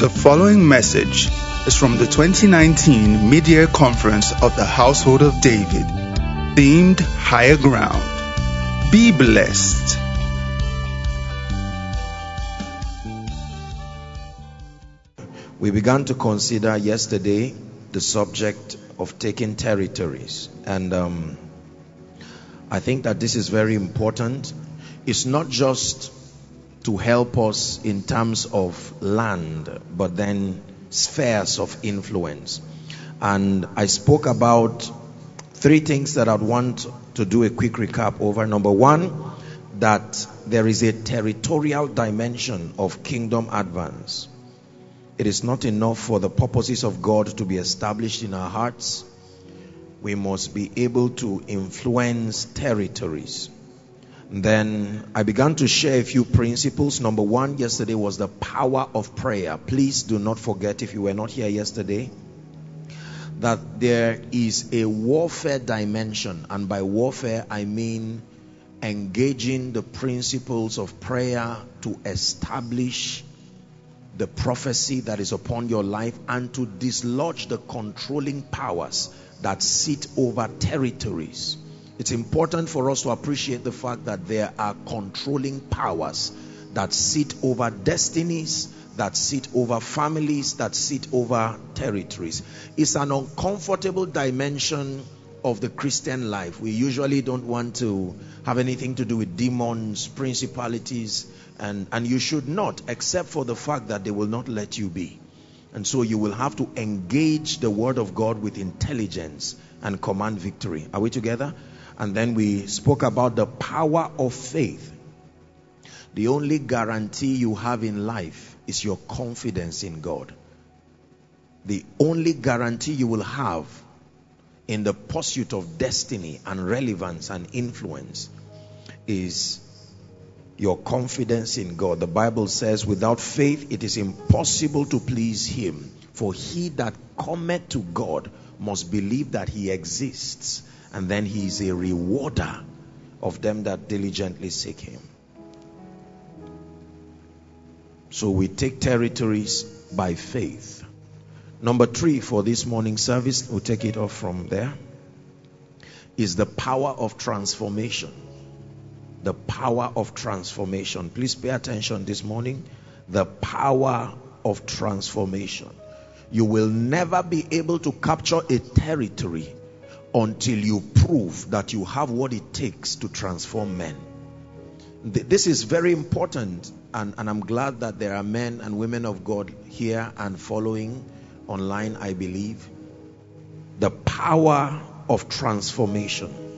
The following message is from the 2019 Mid-Year Conference of the Household of David, themed Higher Ground. Be blessed. We began to consider yesterday the subject of taking territories. And um, I think that this is very important. It's not just to help us in terms of land, but then spheres of influence. And I spoke about three things that I'd want to do a quick recap over. Number one, that there is a territorial dimension of kingdom advance. It is not enough for the purposes of God to be established in our hearts. We must be able to influence territories. Then I began to share a few principles. Number one, yesterday was the power of prayer. Please do not forget, if you were not here yesterday, that there is a warfare dimension. And by warfare, I mean engaging the principles of prayer to establish the prophecy that is upon your life and to dislodge the controlling powers that sit over territories. It's important for us to appreciate the fact that there are controlling powers that sit over destinies, that sit over families, that sit over territories. It's an uncomfortable dimension of the Christian life. We usually don't want to have anything to do with demons, principalities, and, and you should not, except for the fact that they will not let you be. And so you will have to engage the word of God with intelligence and command victory. Are we together? And then we spoke about the power of faith. The only guarantee you have in life is your confidence in God. The only guarantee you will have in the pursuit of destiny and relevance and influence is your confidence in God. The Bible says, without faith, it is impossible to please Him. For he that cometh to God must believe that He exists, and then He is a rewarder of them that diligently seek Him. So we take territories by faith. Number three for this morning service, we'll take it off from there, is the power of transformation the power of transformation. Please pay attention this morning. The power of transformation. You will never be able to capture a territory until you prove that you have what it takes to transform men. This is very important, and, and I'm glad that there are men and women of God here and following online, I believe. The power of transformation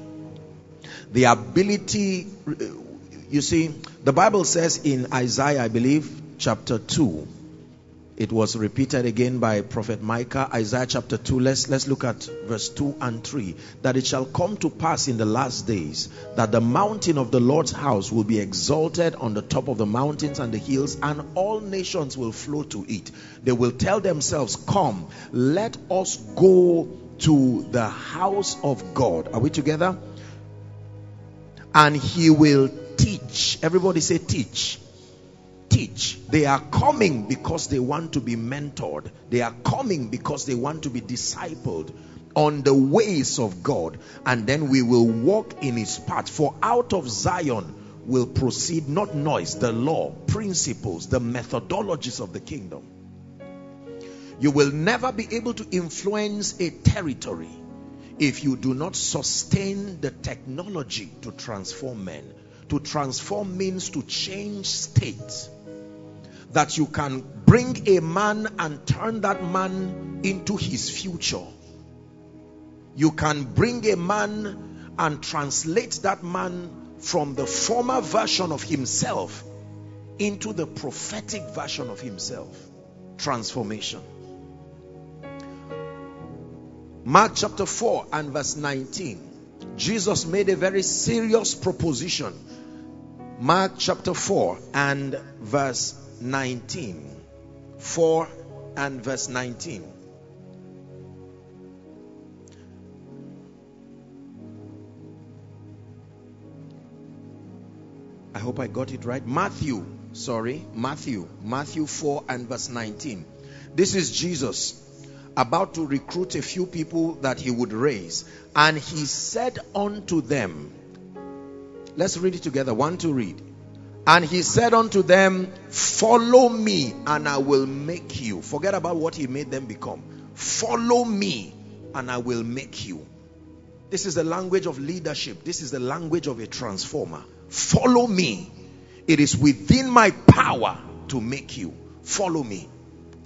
the ability, you see, the Bible says in Isaiah, I believe, chapter 2, it was repeated again by prophet micah isaiah chapter 2 let's let's look at verse 2 and 3 that it shall come to pass in the last days that the mountain of the lord's house will be exalted on the top of the mountains and the hills and all nations will flow to it. They will tell themselves come let us go to the house of god. Are we together? And he will teach. Everybody say, teach. Teach. They are coming because they want to be mentored, they are coming because they want to be discipled on the ways of God, and then we will walk in his path. For out of Zion will proceed not noise, the law, principles, the methodologies of the kingdom. You will never be able to influence a territory if you do not sustain the technology to transform men. To transform means to change states. That you can bring a man and turn that man into his future. You can bring a man and translate that man from the former version of himself into the prophetic version of himself. Transformation. Mark chapter 4 and verse 19. Jesus made a very serious proposition. Mark chapter 4 and verse 19. 4 and verse 19. I hope I got it right. Matthew sorry, Matthew, Matthew 4 and verse 19. This is Jesus about to recruit a few people that he would raise. And he said unto them, let's read it together. One to read. And he said unto them, Follow me, and I will make you. Forget about what he made them become. Follow me, and I will make you. This is the language of leadership. This is the language of a transformer. Follow me. It is within my power to make you. Follow me.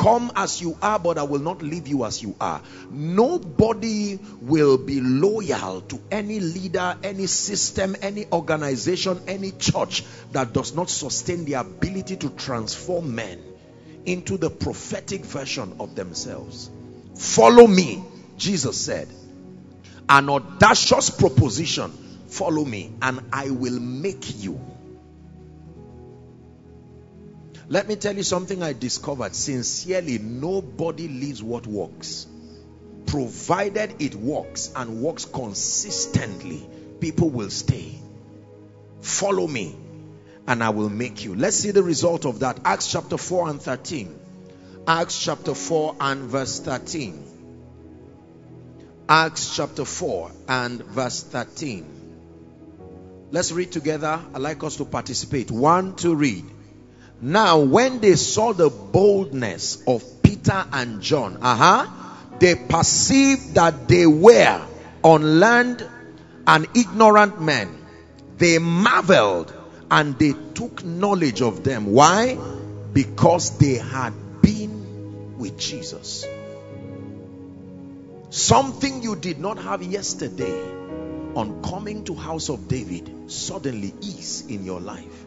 Come as you are, but I will not leave you as you are. Nobody will be loyal to any leader, any system, any organization, any church that does not sustain the ability to transform men into the prophetic version of themselves. Follow me, Jesus said. An audacious proposition. Follow me, and I will make you let me tell you something I discovered. Sincerely, nobody leaves what works. Provided it works and works consistently, people will stay. Follow me and I will make you. Let's see the result of that. Acts chapter 4 and 13. Acts chapter 4 and verse 13. Acts chapter 4 and verse 13. Let's read together. I'd like us to participate. One to read. Now, when they saw the boldness of Peter and John, uh-huh, they perceived that they were unlearned and ignorant men. They marveled and they took knowledge of them. Why? Because they had been with Jesus. Something you did not have yesterday on coming to house of David suddenly is in your life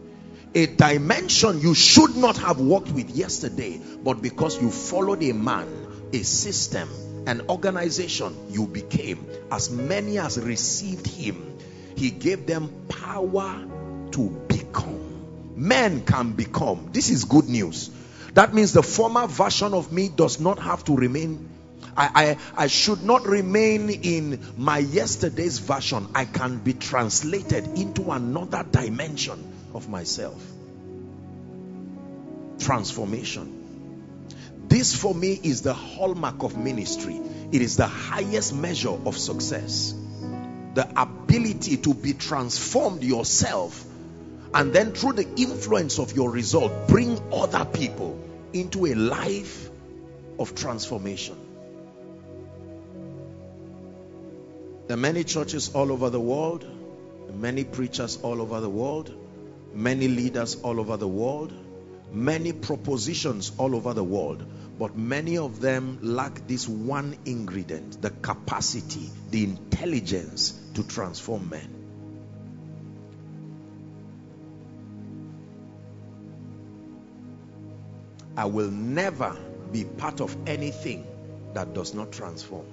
a dimension you should not have worked with yesterday, but because you followed a man, a system, an organization, you became. As many as received him, he gave them power to become. Men can become. This is good news. That means the former version of me does not have to remain. I, I, I should not remain in my yesterday's version. I can be translated into another dimension of myself. Transformation. This for me is the hallmark of ministry. It is the highest measure of success. The ability to be transformed yourself and then through the influence of your result, bring other people into a life of transformation. There are many churches all over the world, many preachers all over the world many leaders all over the world, many propositions all over the world, but many of them lack this one ingredient the capacity, the intelligence to transform men. I will never be part of anything that does not transform.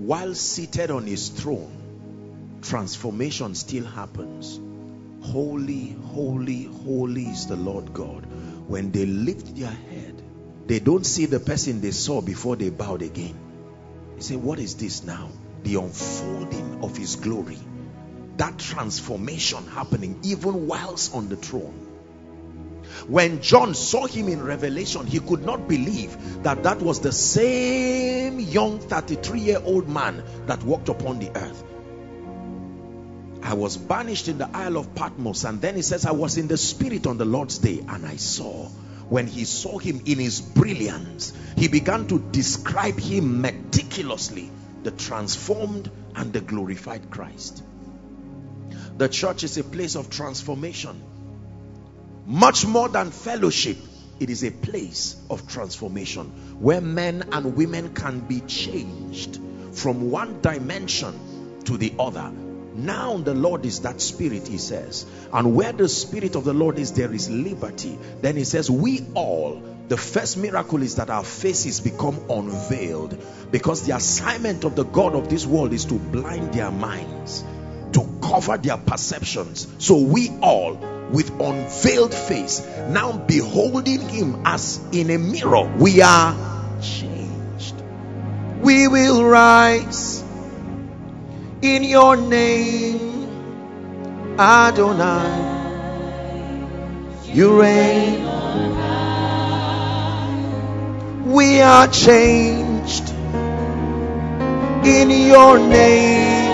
While seated on his throne, transformation still happens. Holy, holy, holy is the Lord God. When they lift their head, they don't see the person they saw before they bowed again. They say, What is this now? The unfolding of his glory. That transformation happening even whilst on the throne. When John saw him in Revelation, he could not believe that that was the same young 33 year old man that walked upon the earth. I was banished in the Isle of Patmos, and then he says, I was in the Spirit on the Lord's day, and I saw. When he saw him in his brilliance, he began to describe him meticulously the transformed and the glorified Christ. The church is a place of transformation much more than fellowship it is a place of transformation where men and women can be changed from one dimension to the other. Now the Lord is that spirit he says. And where the spirit of the Lord is there is liberty. Then he says we all the first miracle is that our faces become unveiled because the assignment of the God of this world is to blind their minds to cover their perceptions. So we all with unveiled face, now beholding him as in a mirror, we are changed. We will rise in your name, Adonai. You reign. We are changed in your name,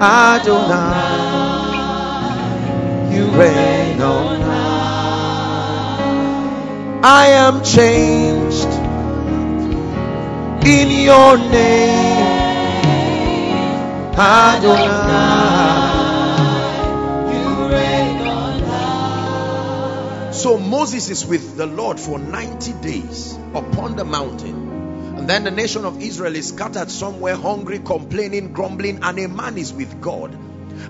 Adonai. You reign on high. I am changed in your name, Adonai. You reign on high. So Moses is with the Lord for 90 days upon the mountain. And then the nation of Israel is scattered somewhere, hungry, complaining, grumbling, and a man is with God.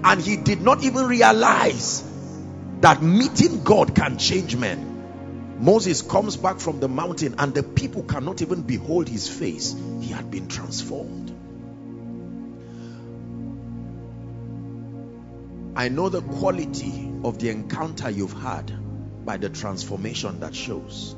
And he did not even realize that meeting God can change men. Moses comes back from the mountain, and the people cannot even behold his face. He had been transformed. I know the quality of the encounter you've had by the transformation that shows.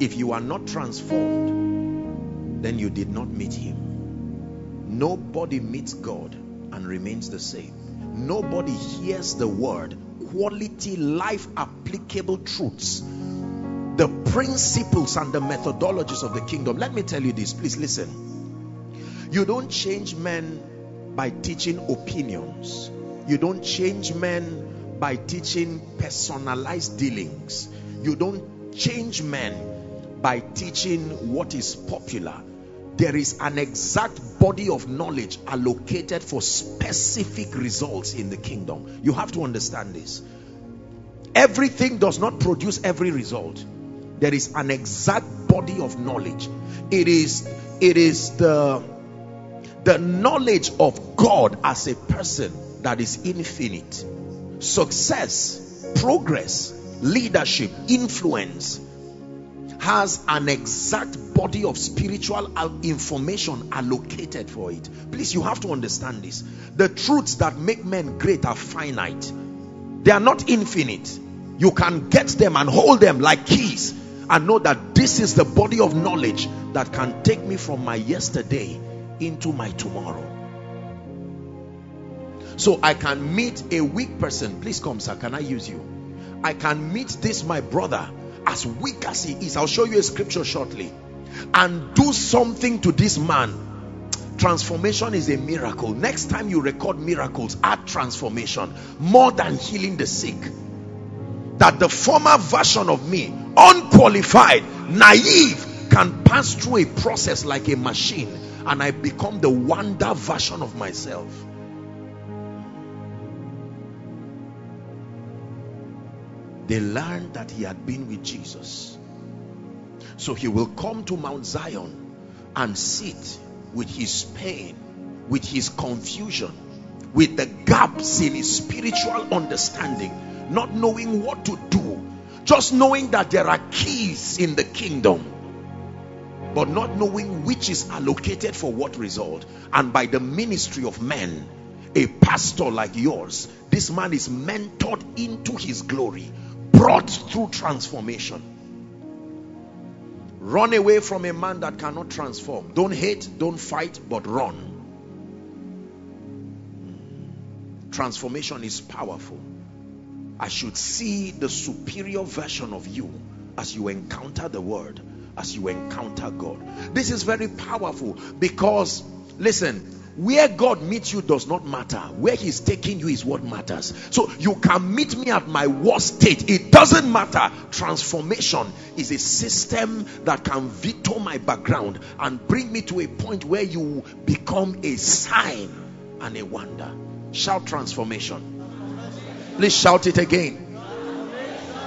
If you are not transformed, then you did not meet him. Nobody meets God and remains the same. Nobody hears the word, quality, life applicable truths, the principles and the methodologies of the kingdom. Let me tell you this, please listen. You don't change men by teaching opinions, you don't change men by teaching personalized dealings, you don't change men by teaching what is popular there is an exact body of knowledge allocated for specific results in the kingdom. You have to understand this. Everything does not produce every result. There is an exact body of knowledge. It is it is the the knowledge of God as a person that is infinite. Success, progress, leadership, influence has an exact body of spiritual information allocated for it. Please, you have to understand this. The truths that make men great are finite, they are not infinite. You can get them and hold them like keys and know that this is the body of knowledge that can take me from my yesterday into my tomorrow. So I can meet a weak person. Please come, sir. Can I use you? I can meet this, my brother, as weak as he is. I'll show you a scripture shortly. And do something to this man. Transformation is a miracle. Next time you record miracles, add transformation more than healing the sick. That the former version of me, unqualified, naive, can pass through a process like a machine and I become the wonder version of myself. They learned that he had been with Jesus. So he will come to Mount Zion and sit with his pain, with his confusion, with the gaps in his spiritual understanding, not knowing what to do, just knowing that there are keys in the kingdom, but not knowing which is allocated for what result. And by the ministry of men, a pastor like yours, this man is mentored into his glory, brought through transformation. Run away from a man that cannot transform. Don't hate, don't fight, but run. Transformation is powerful. I should see the superior version of you as you encounter the word, as you encounter God. This is very powerful because, listen, where God meets you does not matter. Where He's taking you is what matters. So you can meet me at my worst state. It doesn't matter. Transformation is a system that can veto my background and bring me to a point where you become a sign and a wonder. Shout transformation. Please shout it again.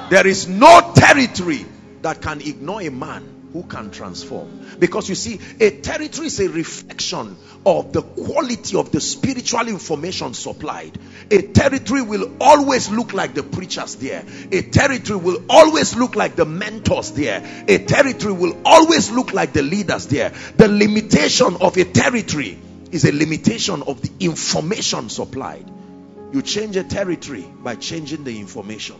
There is no territory that can ignore a man who can transform. Because you see, a territory is a reflection of the quality of the spiritual information supplied. A territory will always look like the preachers there. A territory will always look like the mentors there. A territory will always look like the leaders there. The limitation of a territory is a limitation of the information supplied. You change a territory by changing the information.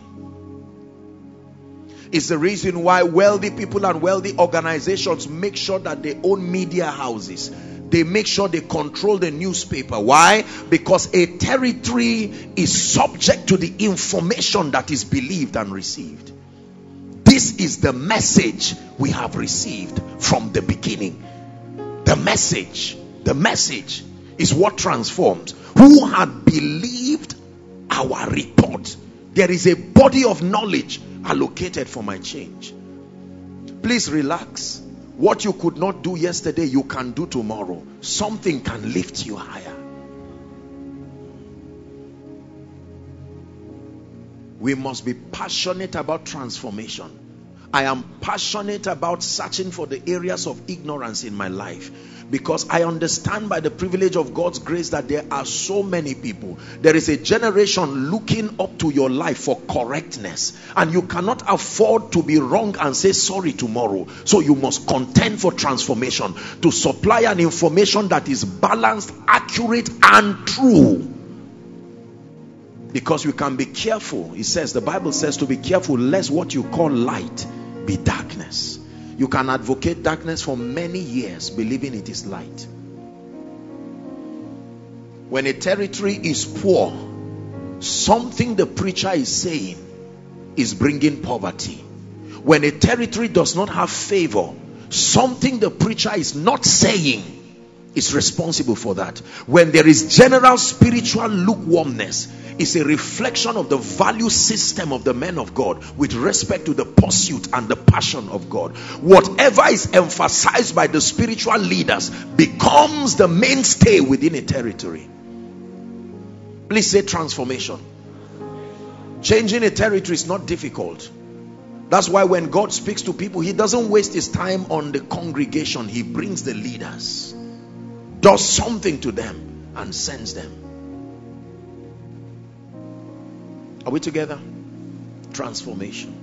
It's the reason why wealthy people and wealthy organizations make sure that they own media houses. They make sure they control the newspaper. Why? Because a territory is subject to the information that is believed and received. This is the message we have received from the beginning. The message, the message is what transforms. Who had believed our report? There is a body of knowledge allocated for my change. Please relax. What you could not do yesterday, you can do tomorrow. Something can lift you higher. We must be passionate about transformation. I am passionate about searching for the areas of ignorance in my life because I understand by the privilege of God's grace that there are so many people. There is a generation looking up to your life for correctness, and you cannot afford to be wrong and say sorry tomorrow. So you must contend for transformation to supply an information that is balanced, accurate, and true. Because we can be careful. It says, the Bible says to be careful lest what you call light be darkness. You can advocate darkness for many years, believing it is light. When a territory is poor, something the preacher is saying is bringing poverty. When a territory does not have favor, something the preacher is not saying is responsible for that. When there is general spiritual lukewarmness, it's a reflection of the value system of the men of God with respect to the pursuit and the passion of God. Whatever is emphasized by the spiritual leaders becomes the mainstay within a territory. Please say transformation. Changing a territory is not difficult. That's why when God speaks to people, He doesn't waste His time on the congregation, He brings the leaders does something to them and sends them. Are we together? Transformation.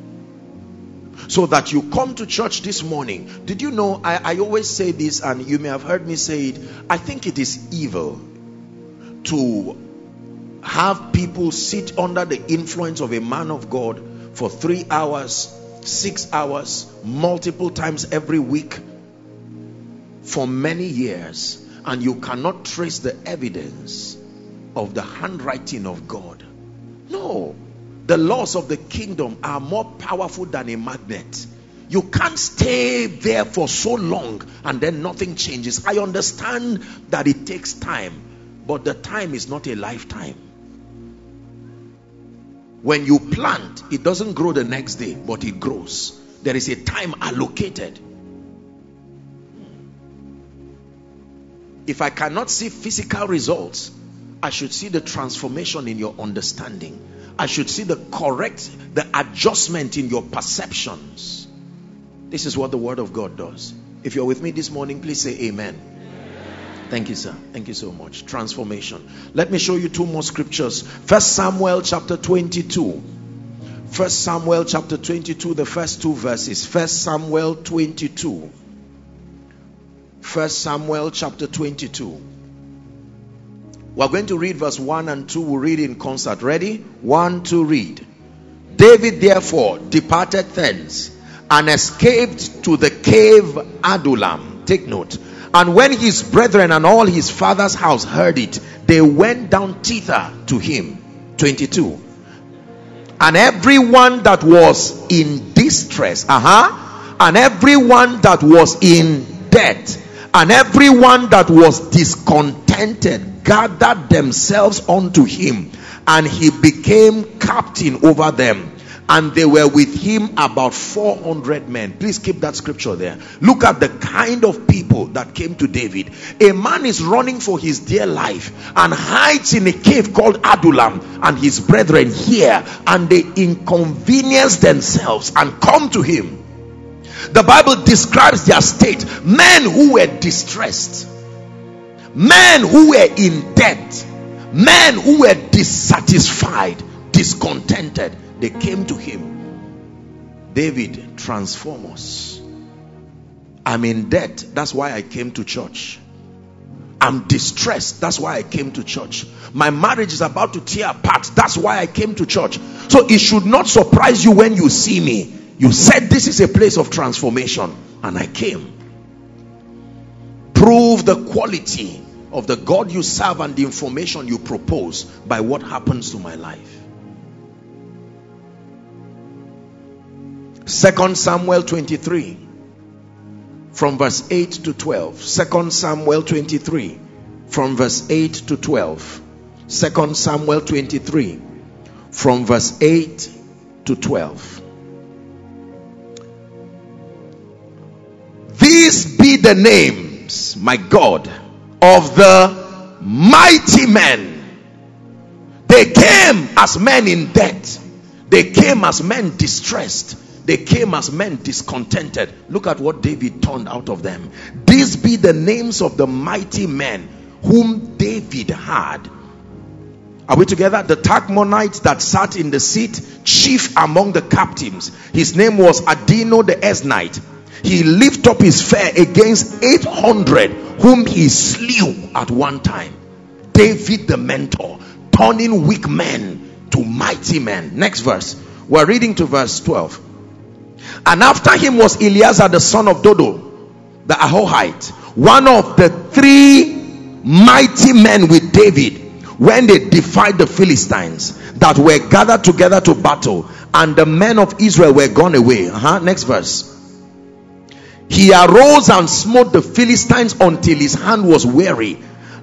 So that you come to church this morning. Did you know? I, I always say this, and you may have heard me say it. I think it is evil to have people sit under the influence of a man of God for three hours, six hours, multiple times every week for many years and you cannot trace the evidence of the handwriting of God. No, the laws of the kingdom are more powerful than a magnet. You can't stay there for so long and then nothing changes. I understand that it takes time, but the time is not a lifetime. When you plant, it doesn't grow the next day, but it grows. There is a time allocated. If I cannot see physical results, I should see the transformation in your understanding. I should see the correct, the adjustment in your perceptions. This is what the Word of God does. If you're with me this morning, please say Amen. Thank you, sir. Thank you so much. Transformation. Let me show you two more scriptures. First Samuel chapter 22. First Samuel chapter 22, the first two verses. First Samuel 22. First Samuel chapter 22. We're going to read verse 1 and 2. We'll read in concert. Ready? 1, 2, read. David therefore departed thence and escaped to the cave Adullam. Take note. And when his brethren and all his father's house heard it, they went down thither to him. 22. And everyone that was in distress, uh huh, and everyone that was in debt, and everyone that was discontented gathered themselves unto him, and he became captain over them. And they were with him about 400 men. Please keep that scripture there. Look at the kind of people that came to David. A man is running for his dear life and hides in a cave called Adullam, and his brethren here, and they inconvenience themselves and come to him the Bible describes their state men who were distressed, men who were in debt, men who were dissatisfied, discontented. They came to him. David, transform us. I'm in debt. That's why I came to church. I'm distressed. That's why I came to church. My marriage is about to tear apart. That's why I came to church. So it should not surprise you when you see me You said this is a place of transformation, and I came. Prove the quality of the God you serve and the information you propose by what happens to my life. Second Samuel 23 from verse 8 to 12. Second Samuel 23 from verse 8 to 12. Second Samuel 23 from verse 8 to 12. These be the names, my God, of the mighty men. They came as men in debt. They came as men distressed. They came as men discontented. Look at what David turned out of them. These be the names of the mighty men whom David had. Are we together? The Tachmonite that sat in the seat, chief among the captives. His name was Adino the Eznite. He lifted up his fare against 800 whom he slew at one time. David the mentor, turning weak men to mighty men. Next verse. We're reading to verse 12. And after him was Eleazar the son of Dodo, the Ahohite, one of the three mighty men with David when they defied the Philistines that were gathered together to battle, and the men of Israel were gone away. Uh-huh. Next verse. He arose and smote the Philistines until his hand was weary,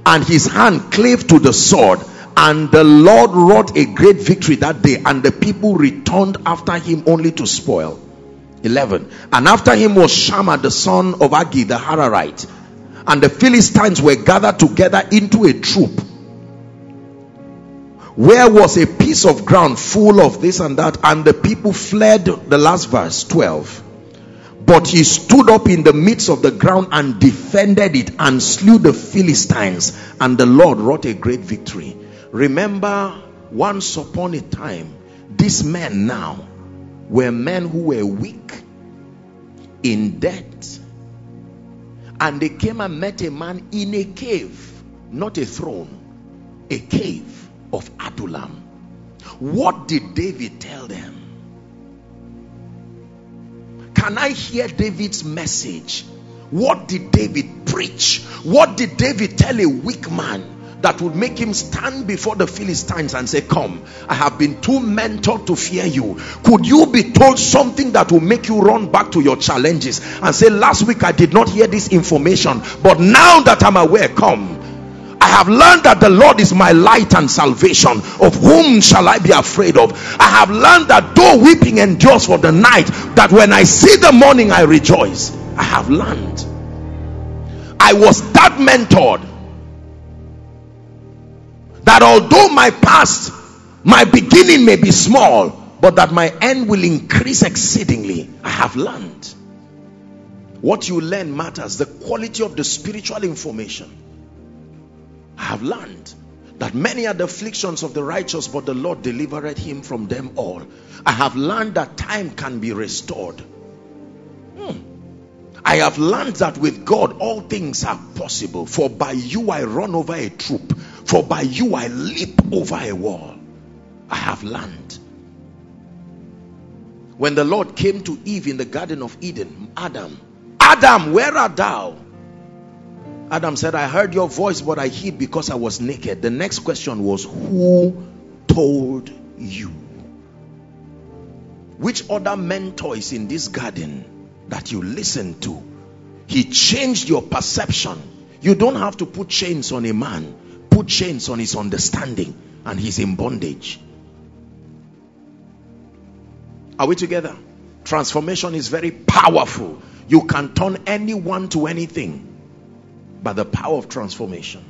and his hand clave to the sword. And the Lord wrought a great victory that day, and the people returned after him only to spoil. 11. And after him was Shammah the son of Agee the Hararite. And the Philistines were gathered together into a troop. Where was a piece of ground full of this and that, and the people fled. The last verse 12. But he stood up in the midst of the ground and defended it and slew the Philistines, and the Lord wrought a great victory. Remember, once upon a time, these men now were men who were weak, in debt, and they came and met a man in a cave, not a throne, a cave of Adullam. What did David tell them? Can I hear David's message? What did David preach? What did David tell a weak man that would make him stand before the Philistines and say, Come, I have been too mentored to fear you. Could you be told something that will make you run back to your challenges and say, Last week I did not hear this information, but now that I'm aware, come. I have learned that the Lord is my light and salvation. Of whom shall I be afraid of? I have learned that though weeping endures for the night, that when I see the morning, I rejoice. I have learned. I was that mentored that although my past, my beginning may be small, but that my end will increase exceedingly. I have learned. What you learn matters, the quality of the spiritual information. I have learned that many are the afflictions of the righteous, but the Lord delivered him from them all. I have learned that time can be restored. Hmm. I have learned that with God all things are possible. For by you I run over a troop, for by you I leap over a wall. I have learned. When the Lord came to Eve in the Garden of Eden, Adam, Adam, where art thou? Adam said, I heard your voice, but I hid because I was naked. The next question was, Who told you? Which other mentor is in this garden that you listen to? He changed your perception. You don't have to put chains on a man, put chains on his understanding, and he's in bondage. Are we together? Transformation is very powerful. You can turn anyone to anything by the power of transformation.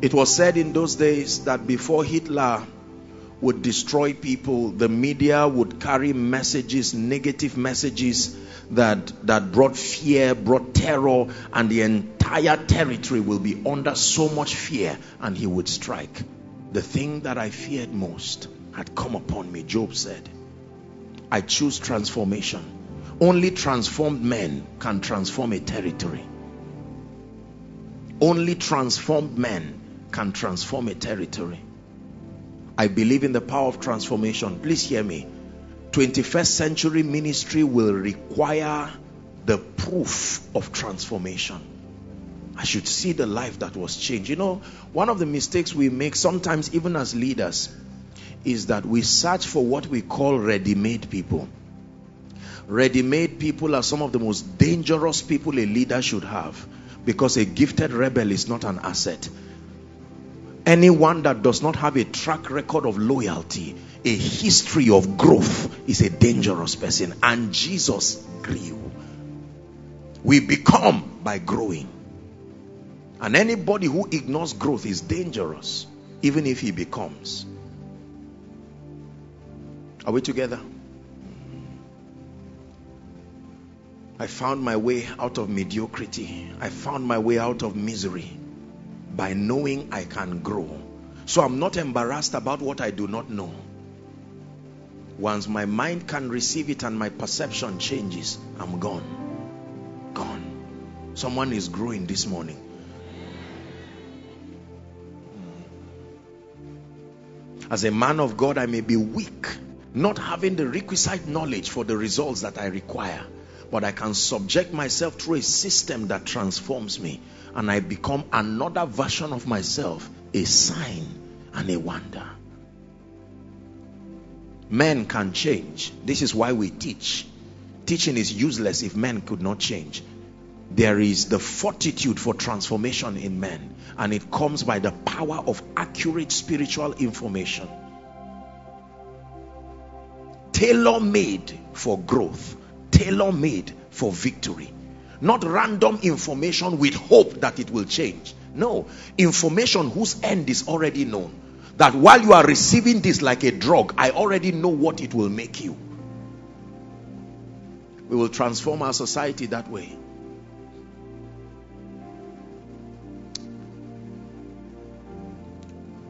It was said in those days that before Hitler would destroy people, the media would carry messages, negative messages that, that brought fear, brought terror, and the entire territory will be under so much fear, and he would strike. The thing that I feared most had come upon me, Job said. I choose transformation. Only transformed men can transform a territory. Only transformed men can transform a territory. I believe in the power of transformation. Please hear me. 21st century ministry will require the proof of transformation. I should see the life that was changed. You know, one of the mistakes we make sometimes, even as leaders, is that we search for what we call ready made people. Ready made people are some of the most dangerous people a leader should have because a gifted rebel is not an asset. Anyone that does not have a track record of loyalty, a history of growth, is a dangerous person. And Jesus grew. We become by growing. And anybody who ignores growth is dangerous, even if he becomes. Are we together? I found my way out of mediocrity. I found my way out of misery by knowing I can grow. So I'm not embarrassed about what I do not know. Once my mind can receive it and my perception changes, I'm gone. Gone. Someone is growing this morning. As a man of God, I may be weak, not having the requisite knowledge for the results that I require but I can subject myself through a system that transforms me and I become another version of myself, a sign and a wonder. Men can change. This is why we teach. Teaching is useless if men could not change. There is the fortitude for transformation in men, and it comes by the power of accurate spiritual information. Tailor made for growth tailor made for victory. Not random information with hope that it will change. No, information whose end is already known. That while you are receiving this like a drug, I already know what it will make you. We will transform our society that way.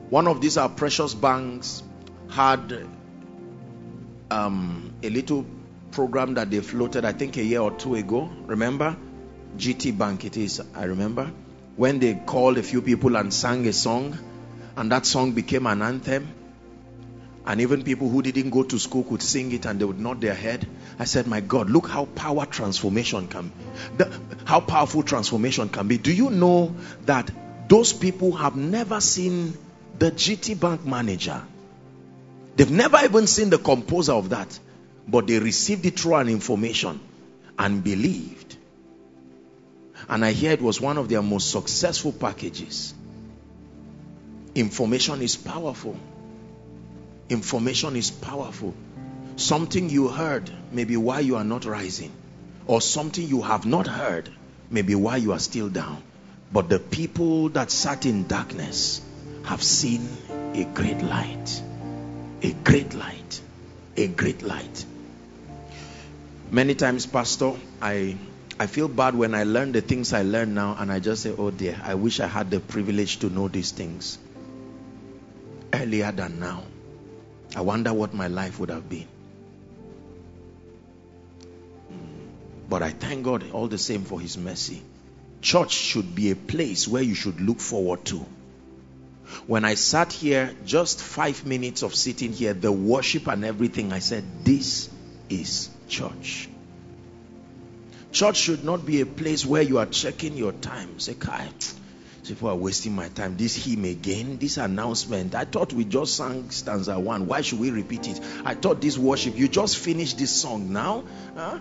One of these our precious banks had um, a little program that they floated, I think a year or two ago. Remember? GT Bank, it is, I remember. When they called a few people and sang a song, and that song became an anthem. And even people who didn't go to school could sing it and they would nod their head. I said, My God, look how power transformation can the, how powerful transformation can be. Do you know that those people have never seen the GT Bank manager? They've never even seen the composer of that but they received it through an information and believed. And I hear it was one of their most successful packages. Information is powerful. Information is powerful. Something you heard may be why you are not rising, or something you have not heard may be why you are still down. But the people that sat in darkness have seen a great light. A great light. A great light. Many times, Pastor, I I feel bad when I learn the things I learn now and I just say, oh dear, I wish I had the privilege to know these things earlier than now. I wonder what my life would have been. But I thank God all the same for His mercy. Church should be a place where you should look forward to. When I sat here, just five minutes of sitting here, the worship and everything, I said, This is church. Church should not be a place where you are checking your time. Say, Kai, people are wasting my time. This hymn again, this announcement. I thought we just sang stanza one. Why should we repeat it? I thought this worship, you just finished this song now. Huh?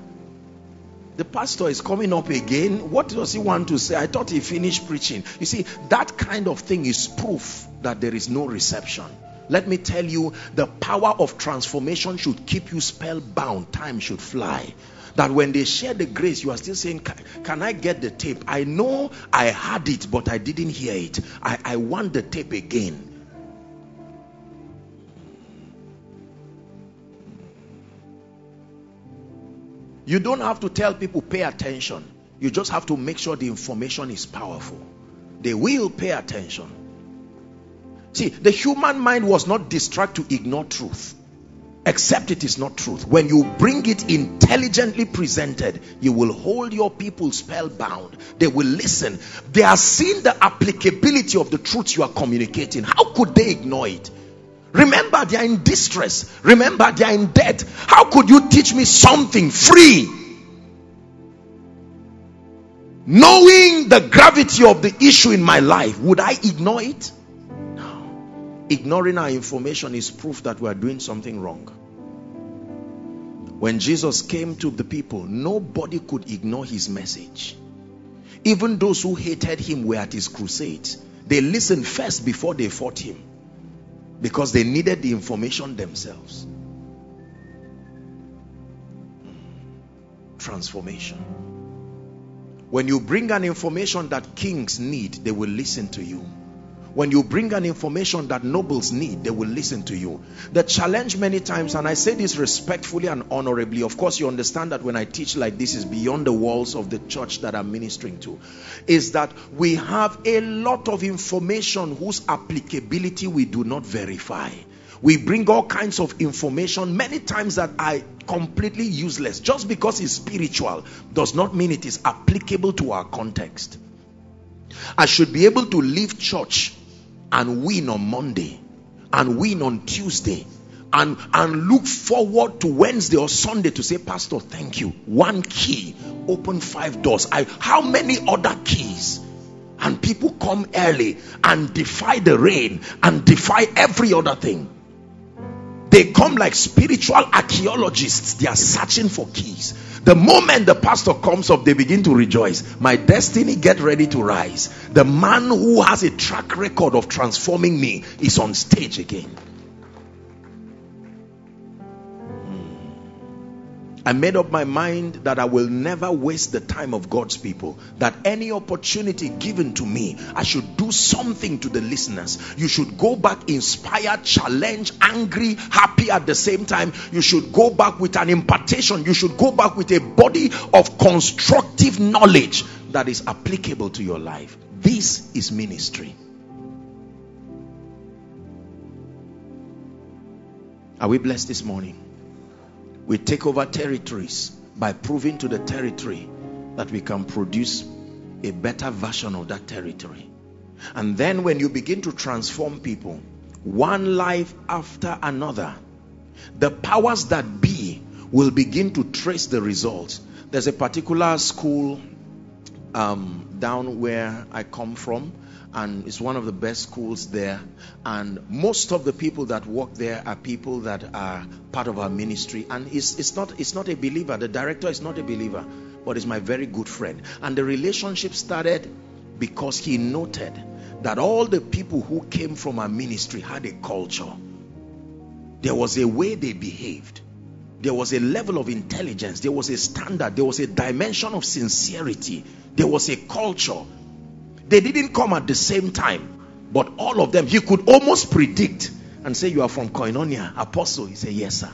The pastor is coming up again. What does he want to say? I thought he finished preaching. You see, that kind of thing is proof that there is no reception. Let me tell you, the power of transformation should keep you spellbound. Time should fly. That when they share the grace, you are still saying, Can I get the tape? I know I had it, but I didn't hear it. I, I want the tape again. You don't have to tell people, pay attention. You just have to make sure the information is powerful. They will pay attention. See, the human mind was not distracted to ignore truth, except it is not truth. When you bring it intelligently presented, you will hold your people spellbound. They will listen. They are seeing the applicability of the truth you are communicating. How could they ignore it? Remember, they are in distress. Remember, they are in debt. How could you teach me something free? Knowing the gravity of the issue in my life, would I ignore it? No. Ignoring our information is proof that we are doing something wrong. When Jesus came to the people, nobody could ignore his message. Even those who hated him were at his crusades. They listened first before they fought him because they needed the information themselves. Transformation. When you bring an information that kings need, they will listen to you. When you bring an information that nobles need, they will listen to you. The challenge many times, and I say this respectfully and honorably, of course, you understand that when I teach like this is beyond the walls of the church that I'm ministering to, is that we have a lot of information whose applicability we do not verify. We bring all kinds of information many times that are completely useless. Just because it's spiritual does not mean it is applicable to our context. I should be able to leave church and win on Monday and win on Tuesday and and look forward to Wednesday or Sunday to say pastor thank you. One key open five doors. I how many other keys? And people come early and defy the rain and defy every other thing they come like spiritual archaeologists. They are searching for keys. The moment the pastor comes up they begin to rejoice. My destiny get ready to rise. The man who has a track record of transforming me is on stage again I made up my mind that I will never waste the time of God's people. That any opportunity given to me, I should do something to the listeners. You should go back inspired, challenged, angry, happy at the same time. You should go back with an impartation. You should go back with a body of constructive knowledge that is applicable to your life. This is ministry. Are we blessed this morning? We take over territories by proving to the territory that we can produce a better version of that territory. And then when you begin to transform people, one life after another, the powers that be will begin to trace the results. There's a particular school um, down where I come from and it's one of the best schools there. And most of the people that work there are people that are part of our ministry. And it's, it's not it's not a believer. The director is not a believer, but is my very good friend. And the relationship started because he noted that all the people who came from our ministry had a culture. There was a way they behaved. There was a level of intelligence. There was a standard. There was a dimension of sincerity. There was a culture they didn't come at the same time, but all of them, he could almost predict and say, You are from Koinonia, Apostle. He said, Yes, sir.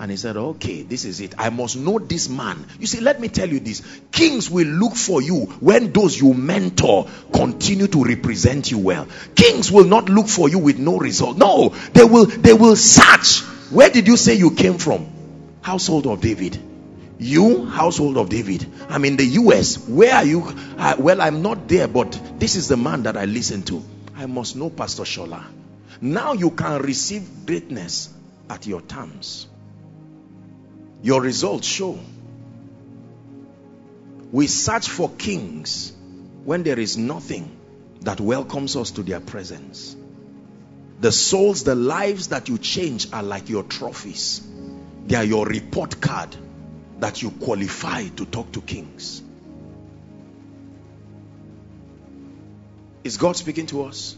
And he said, Okay, this is it. I must know this man. You see, let me tell you this kings will look for you when those you mentor continue to represent you well. Kings will not look for you with no result. No, they will they will search. Where did you say you came from? Household of David. You, household of David. I'm in the US. Where are you? Uh, well, I'm not there, but this is the man that I listen to. I must know Pastor Shola. Now you can receive greatness at your terms. Your results show. We search for kings when there is nothing that welcomes us to their presence. The souls, the lives that you change are like your trophies. They are your report card that you qualify to talk to kings. Is God speaking to us?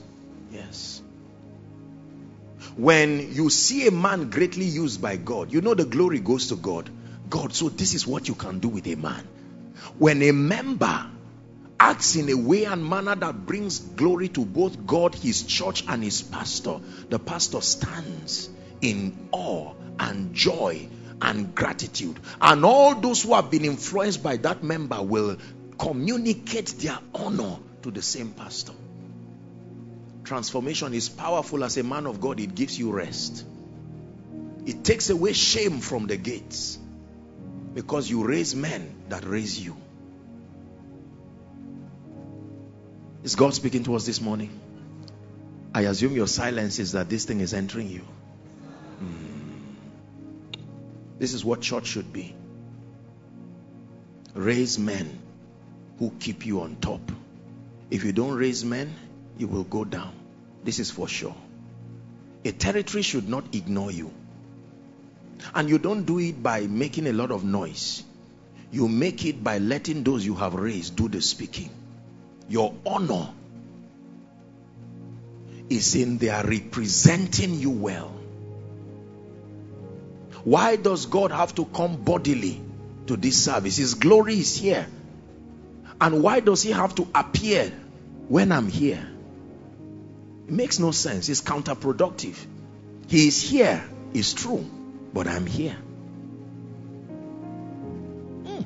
Yes. When you see a man greatly used by God, you know the glory goes to God. God, so this is what you can do with a man. When a member acts in a way and manner that brings glory to both God, his church, and his pastor, the pastor stands in awe and joy and gratitude. And all those who have been influenced by that member will communicate their honor to the same pastor. Transformation is powerful as a man of God, it gives you rest. It takes away shame from the gates because you raise men that raise you. Is God speaking to us this morning? I assume your silence is that this thing is entering you. This is what church should be. Raise men who keep you on top. If you don't raise men, you will go down. This is for sure. A territory should not ignore you. And you don't do it by making a lot of noise. You make it by letting those you have raised do the speaking. Your honor is in their representing you well. Why does God have to come bodily to this service? His glory is here. And why does he have to appear when I'm here? It makes no sense. It's counterproductive. He is here, it's true, but I'm here. Hmm.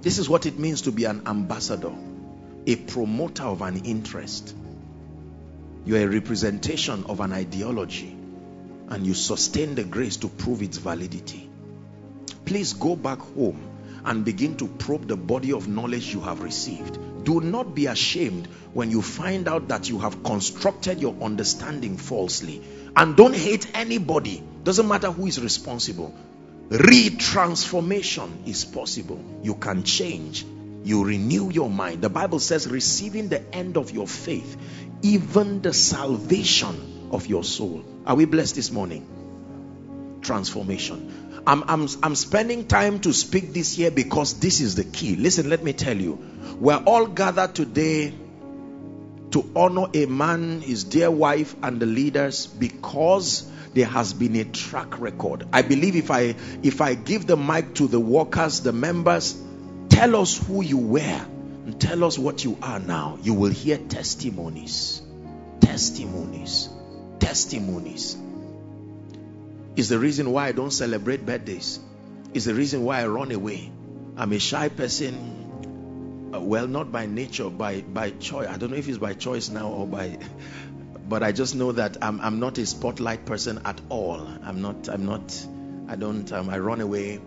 This is what it means to be an ambassador, a promoter of an interest. You're a representation of an ideology and you sustain the grace to prove its validity. Please go back home and begin to probe the body of knowledge you have received. Do not be ashamed when you find out that you have constructed your understanding falsely. And don't hate anybody. Doesn't matter who is responsible. Retransformation is possible. You can change. You renew your mind. The Bible says, receiving the end of your faith, even the salvation of your soul. Are we blessed this morning? Transformation. I'm, I'm, I'm spending time to speak this year because this is the key. Listen, let me tell you. We're all gathered today to honor a man, his dear wife, and the leaders because there has been a track record. I believe if I if I give the mic to the workers, the members, tell us who you were and tell us what you are now. You will hear testimonies. Testimonies. Testimonies is the reason why I don't celebrate birthdays. Is the reason why I run away. I'm a shy person. Uh, well, not by nature, by by choice. I don't know if it's by choice now or by. But I just know that I'm I'm not a spotlight person at all. I'm not. I'm not. I don't. Um, I run away.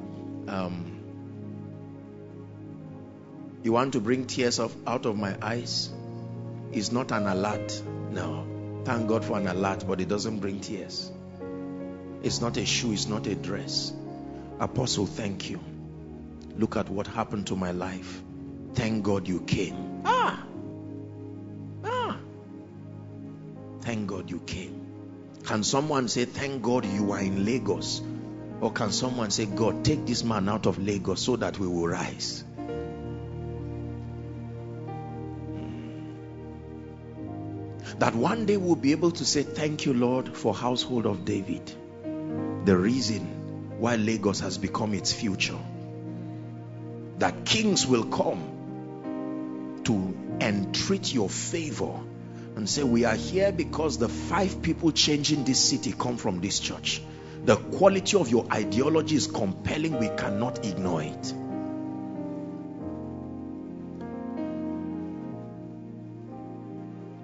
Um, you want to bring tears of, out of my eyes? is not an alert. No. Thank God for an alert, but it doesn't bring tears. It's not a shoe, it's not a dress. Apostle, thank you. Look at what happened to my life. Thank God you came. Ah! Ah! Thank God you came. Can someone say, Thank God you are in Lagos? Or can someone say, God, take this man out of Lagos so that we will rise? That one day we'll be able to say, Thank you, Lord, for household of David the reason why Lagos has become its future. That kings will come to entreat your favor and say, We are here because the five people changing this city come from this church. The quality of your ideology is compelling, we cannot ignore it.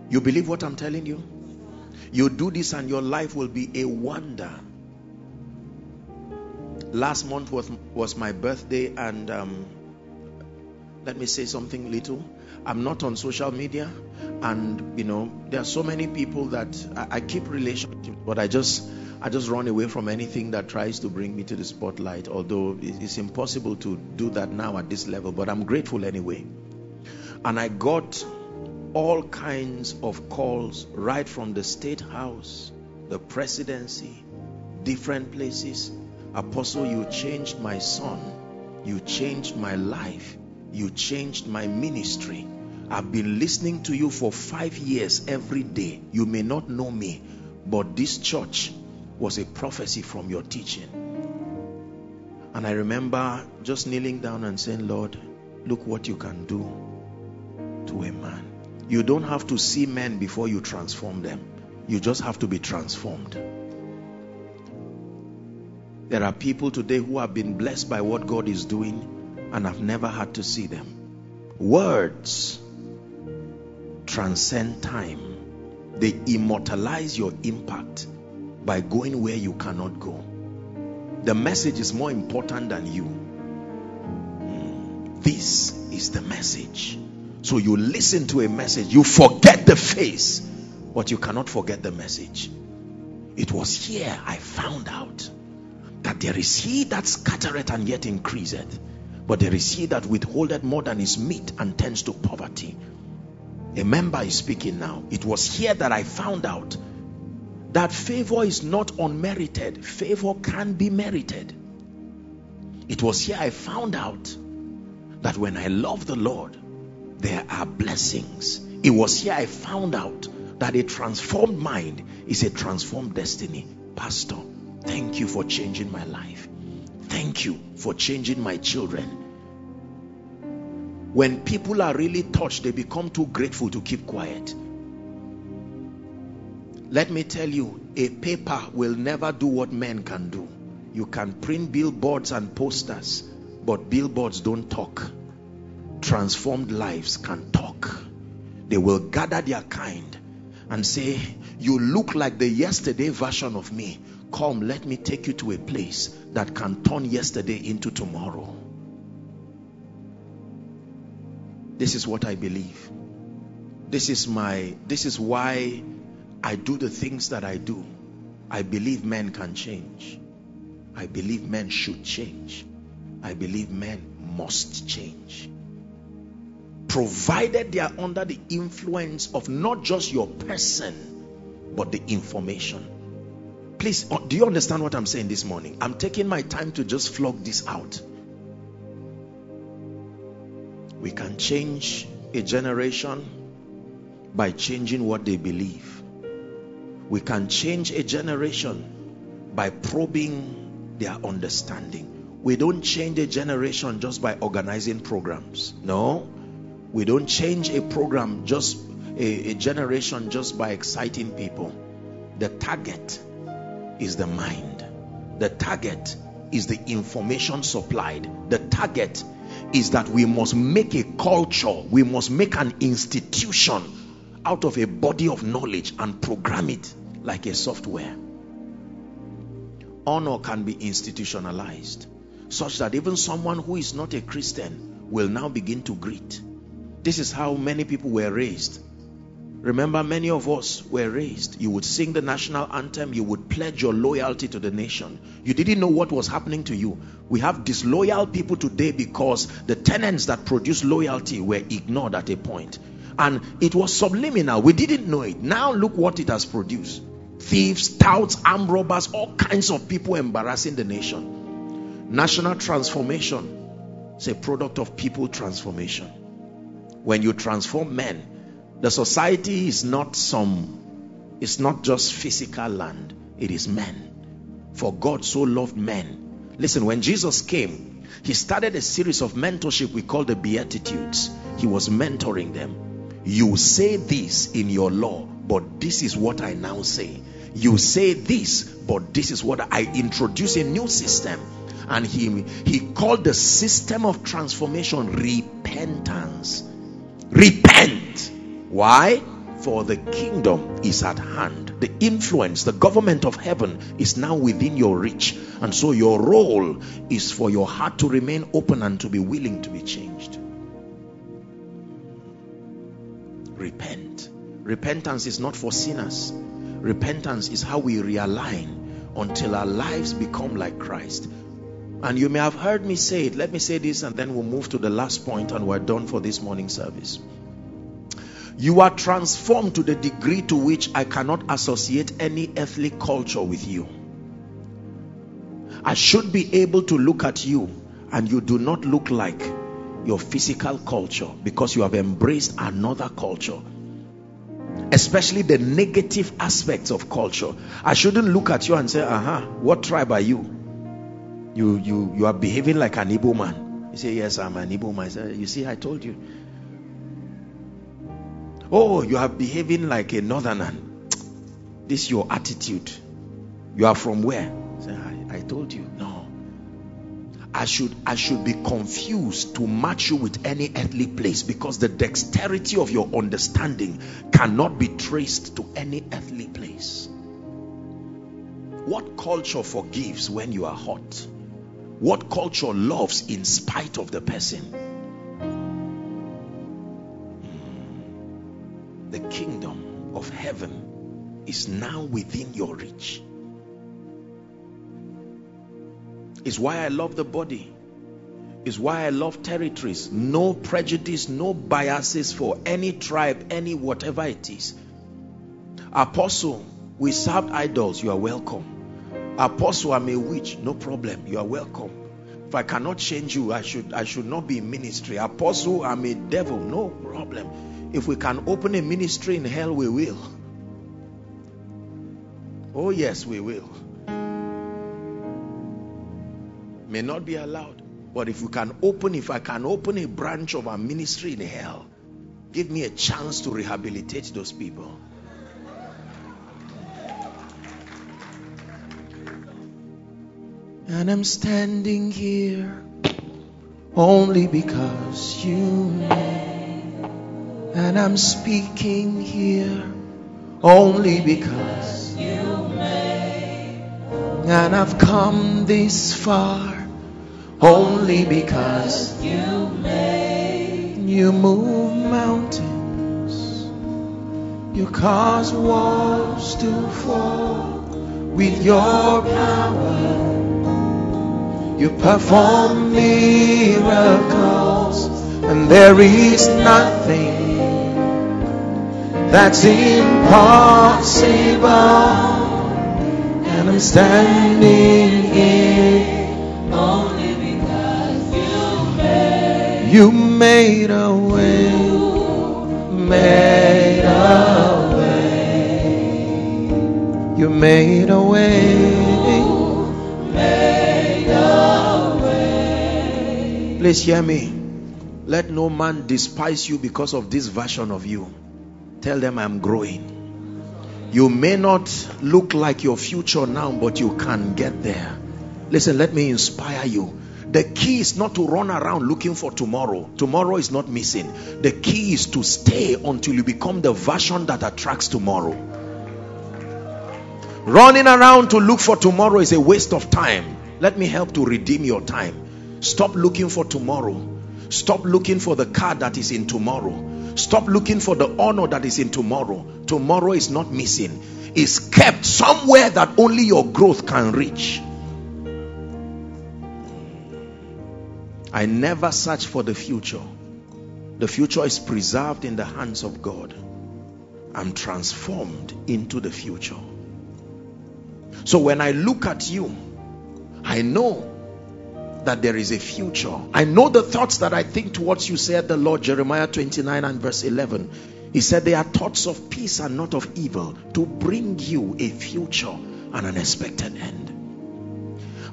You believe what I'm telling you? You do this and your life will be a wonder. Last month was was my birthday and um, let me say something little. I'm not on social media and you know there are so many people that i, I keep relationships but i just i just run away from anything that tries to bring me to the spotlight although it's impossible to do that now at this level but i'm grateful anyway. And i got all kinds of calls right from the state house the presidency different places Apostle, you changed my son. You changed my life. You changed my ministry. I've been listening to you for five years every day. You may not know me, but this church was a prophecy from your teaching. And I remember just kneeling down and saying, Lord, look what you can do to a man. You don't have to see men before you transform them. You just have to be transformed. There are people today who have been blessed by what God is doing and have never had to see them. Words transcend time, they immortalize your impact by going where you cannot go. The message is more important than you. Hmm. This is the message. So you listen to a message, you forget the face, but you cannot forget the message. It was here I found out that there is he that scattereth and yet increaseth, but there is he that withholdeth more than is meet and tends to poverty. A member is speaking now. It was here that I found out that favor is not unmerited, favor can be merited. It was here I found out that when I love the Lord, there are blessings. It was here I found out that a transformed mind is a transformed destiny. Pastor, thank you for changing my life. Thank you for changing my children. When people are really touched, they become too grateful to keep quiet. Let me tell you, a paper will never do what men can do. You can print billboards and posters, but billboards don't talk. Transformed lives can talk. They will gather their kind and say, You look like the yesterday version of me. Come, let me take you to a place that can turn yesterday into tomorrow. This is what I believe. This is my this is why I do the things that I do. I believe men can change. I believe men should change. I believe men must change. Provided they are under the influence of not just your person, but the information. Please, uh, do you understand what I'm saying this morning? I'm taking my time to just flog this out. We can change a generation by changing what they believe. We can change a generation by probing their understanding. We don't change a generation just by organizing programs. No. We don't change a program just a, a generation just by exciting people. The target is the mind. The target is the information supplied. The target is that we must make a culture, we must make an institution out of a body of knowledge and program it like a software. Honor can be institutionalized such that even someone who is not a Christian will now begin to greet. This is how many people were raised. Remember, many of us were raised. You would sing the national anthem, you would pledge your loyalty to the nation. You didn't know what was happening to you. We have disloyal people today because the tenets that produce loyalty were ignored at a point. And it was subliminal. We didn't know it. Now, look what it has produced thieves, touts, armed robbers, all kinds of people embarrassing the nation. National transformation is a product of people transformation. When you transform men, the society is not some, it's not just physical land, it is men. For God so loved men. Listen, when Jesus came, he started a series of mentorship we call the Beatitudes. He was mentoring them. You say this in your law, but this is what I now say. You say this, but this is what I introduce a new system. And he, he called the system of transformation repentance. Repent. Why? For the kingdom is at hand. The influence, the government of heaven is now within your reach. And so your role is for your heart to remain open and to be willing to be changed. Repent. Repentance is not for sinners. Repentance is how we realign until our lives become like Christ. And you may have heard me say it. Let me say this and then we'll move to the last point and we're done for this morning service. You are transformed to the degree to which I cannot associate any earthly culture with you. I should be able to look at you and you do not look like your physical culture because you have embraced another culture especially the negative aspects of culture i shouldn't look at you and say uh-huh what tribe are you you you you are behaving like an Igbo man. You say yes i'm an Igbo man. Say, you see i told you. Oh you are behaving like a northerner. This is your attitude. You are from where? Say, I, I told you no. I should I should be confused to match you with any earthly place because the dexterity of your understanding cannot be traced to any earthly place. What culture forgives when you are hot? what culture loves in spite of the person. Hmm. The kingdom of heaven is now within your reach. Is why I love the body. Is why I love territories. No prejudice, no biases for any tribe, any whatever it is. Apostle, we served idols. You are welcome Apostle, I'm a witch. No problem. You are welcome. If I cannot change you, I should I should not be in ministry. Apostle, I'm a devil. No problem. If we can open a ministry in hell, we will. Oh, yes, we will. May not be allowed. But if we can open, if I can open a branch of our ministry in hell, give me a chance to rehabilitate those people. And I'm standing here only because you made. And I'm speaking here only because you made. And I've come this far only because you made. You move mountains. You cause walls to fall with your power. You perform miracles, and there is nothing that's impossible. And I'm standing here Only because you made. You made a way, made a way. You made a way. Please hear me. Let no man despise you because of this version of you. Tell them I'm growing. You may not look like your future now, but you can get there. Listen, let me inspire you. The key is not to run around looking for tomorrow. Tomorrow is not missing. The key is to stay until you become the version that attracts tomorrow. Running around to look for tomorrow is a waste of time. Let me help to redeem your time. Stop looking for tomorrow. Stop looking for the car that is in tomorrow. Stop looking for the honor that is in tomorrow. Tomorrow is not missing. It's kept somewhere that only your growth can reach. I never search for the future. The future is preserved in the hands of God. I'm transformed into the future. So when I look at you, I know that there is a future. I know the thoughts that I think towards you, said the Lord, Jeremiah 29 and verse 11. He said, They are thoughts of peace and not of evil to bring you a future and an expected end.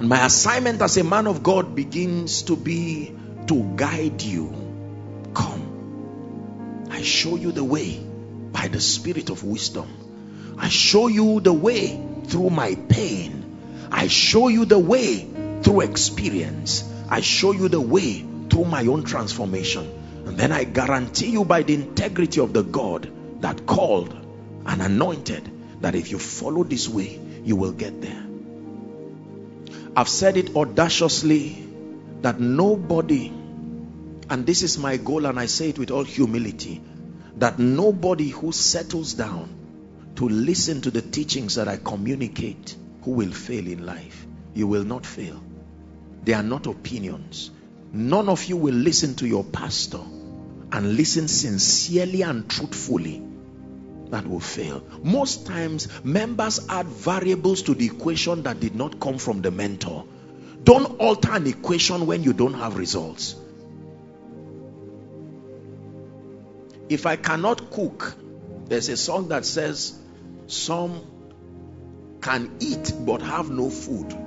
And my assignment as a man of God begins to be to guide you. Come, I show you the way by the spirit of wisdom. I show you the way through my pain. I show you the way through experience. I show you the way through my own transformation. And then I guarantee you by the integrity of the God that called and anointed that if you follow this way, you will get there. I've said it audaciously that nobody, and this is my goal, and I say it with all humility, that nobody who settles down to listen to the teachings that I communicate who will fail in life. You will not fail. They are not opinions. None of you will listen to your pastor and listen sincerely and truthfully. That will fail. Most times, members add variables to the equation that did not come from the mentor. Don't alter an equation when you don't have results. If I cannot cook, there's a song that says, Some can eat but have no food.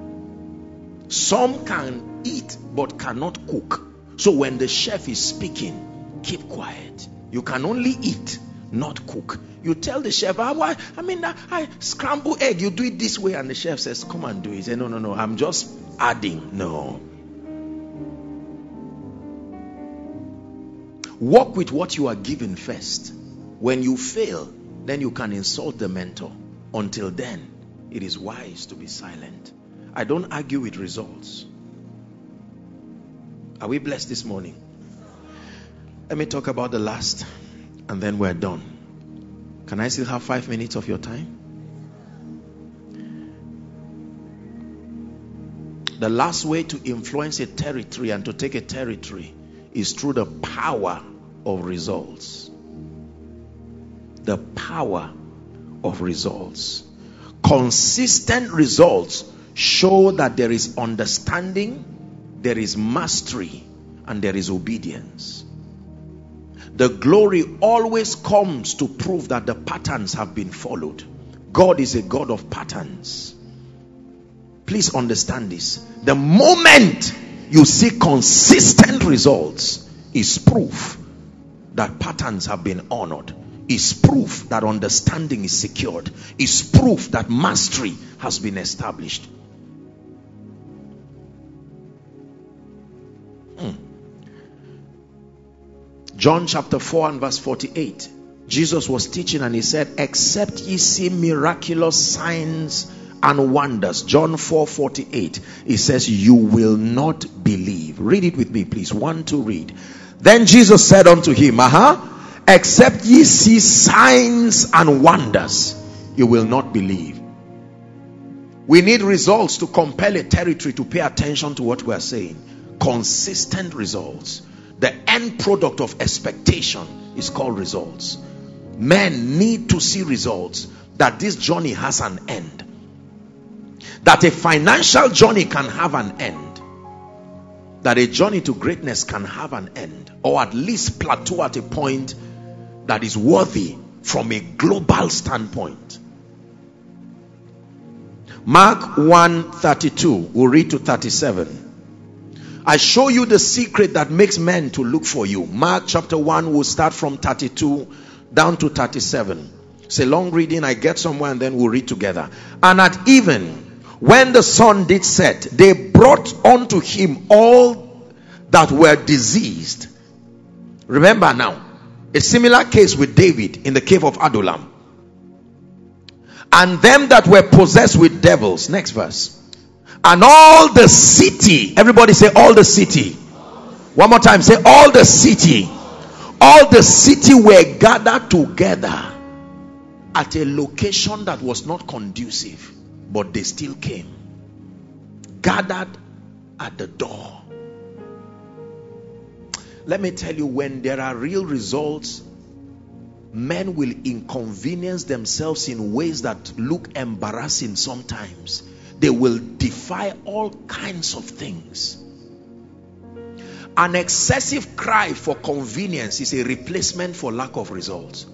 Some can eat but cannot cook. So when the chef is speaking, keep quiet. You can only eat, not cook. You tell the chef, ah, why? I mean, I, I scramble egg. You do it this way, and the chef says, "Come and do it." Say, no, no, no. I'm just adding. No. Work with what you are given first. When you fail, then you can insult the mentor. Until then, it is wise to be silent. I don't argue with results. Are we blessed this morning? Let me talk about the last, and then we're done. Can I still have five minutes of your time? The last way to influence a territory and to take a territory is through the power of results. The power of results. Consistent results show that there is understanding, there is mastery, and there is obedience. The glory always comes to prove that the patterns have been followed. God is a God of patterns. Please understand this. The moment you see consistent results is proof that patterns have been honored is proof that understanding is secured is proof that mastery has been established john chapter 4 and verse 48 jesus was teaching and he said except ye see miraculous signs and wonders john 4 48 he says you will not believe. Read it with me please. One to read. Then jesus said unto him uh-huh except ye see signs and wonders you will not believe. We need results to compel a territory to pay attention to what we are saying. Consistent results the end product of expectation is called results. Men need to see results that this journey has an end. That a financial journey can have an end. That a journey to greatness can have an end. Or at least plateau at a point that is worthy from a global standpoint. Mark 1 32, we'll read to 37. I show you the secret that makes men to look for you. Mark chapter 1 will start from 32 down to 37. It's a long reading. I get somewhere and then we'll read together. And at even, when the sun did set, they brought unto him all that were diseased. Remember now, a similar case with David in the cave of Adullam. And them that were possessed with devils. Next verse. And all the city. Everybody say all the city. One more time. Say all the city. All the city were gathered together at a location that was not conducive. But they still came. Gathered at the door let me tell you, when there are real results, men will inconvenience themselves in ways that look embarrassing sometimes. They will defy all kinds of things. An excessive cry for convenience is a replacement for lack of results.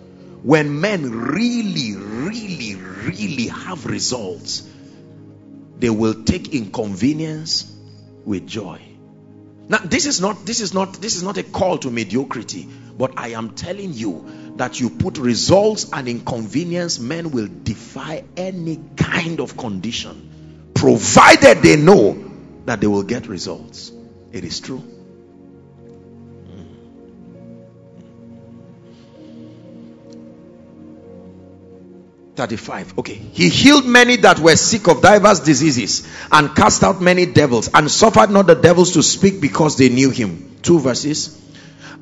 When men really, really, really have results, they will take inconvenience with joy. Now, this is not this is not this is not a call to mediocrity, but I am telling you that you put results and inconvenience, men will defy any kind of condition, provided they know that they will get results. It is true. 35 okay. He healed many that were sick of diverse diseases and cast out many devils and suffered not the devils to speak because they knew him. Two verses.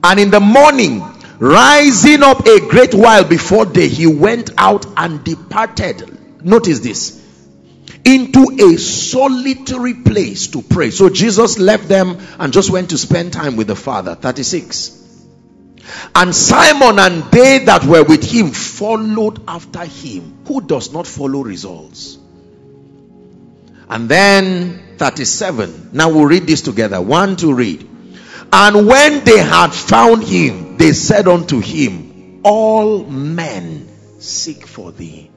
And in the morning rising up a great while before day he went out and departed. Notice this into a solitary place to pray so jesus left them and just went to spend time with the father 36 and Simon and they that were with him followed after him. Who does not follow results? And then 37. Now we'll read this together. One to read. And when they had found him, they said unto him, All men seek for thee.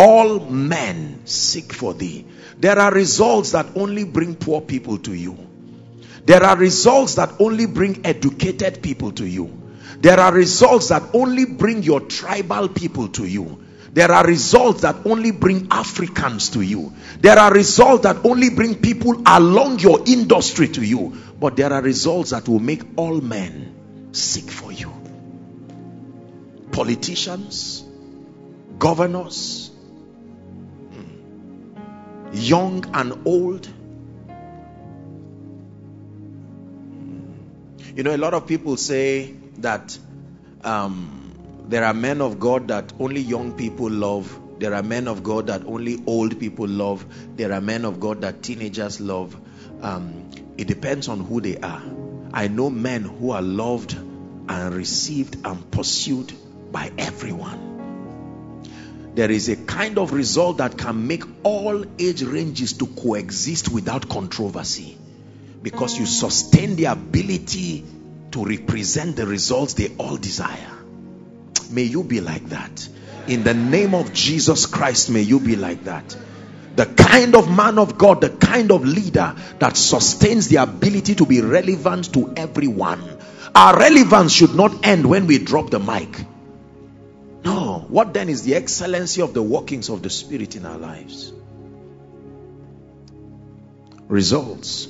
All men seek for thee. There are results that only bring poor people to you. There are results that only bring educated people to you. There are results that only bring your tribal people to you. There are results that only bring Africans to you. There are results that only bring people along your industry to you. But there are results that will make all men seek for you. Politicians, governors, young and old, You know, a lot of people say that um, There are men of God that only young people love. There are men of God that only old people love. There are men of God that teenagers love. Um, it depends on who they are. I know men who are loved and received and pursued by everyone. There is a kind of result that can make all age ranges to coexist without controversy because you sustain the ability to represent the results they all desire. May you be like that. In the name of Jesus Christ, may you be like that. The kind of man of God, the kind of leader that sustains the ability to be relevant to everyone. Our relevance should not end when we drop the mic. No. What then is the excellency of the workings of the Spirit in our lives? Results.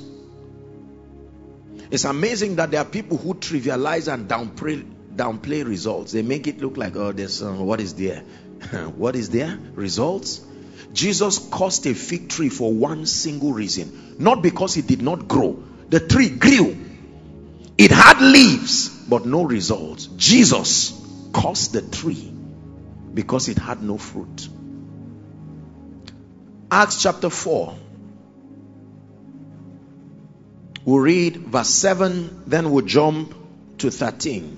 It's amazing that there are people who trivialize and downplay, downplay results. They make it look like, oh, there's um, what is there? what is there? Results. Jesus caused a fig tree for one single reason, not because it did not grow. The tree grew, it had leaves, but no results. Jesus caused the tree because it had no fruit. Acts chapter 4. We'll read verse 7, then we'll jump to 13.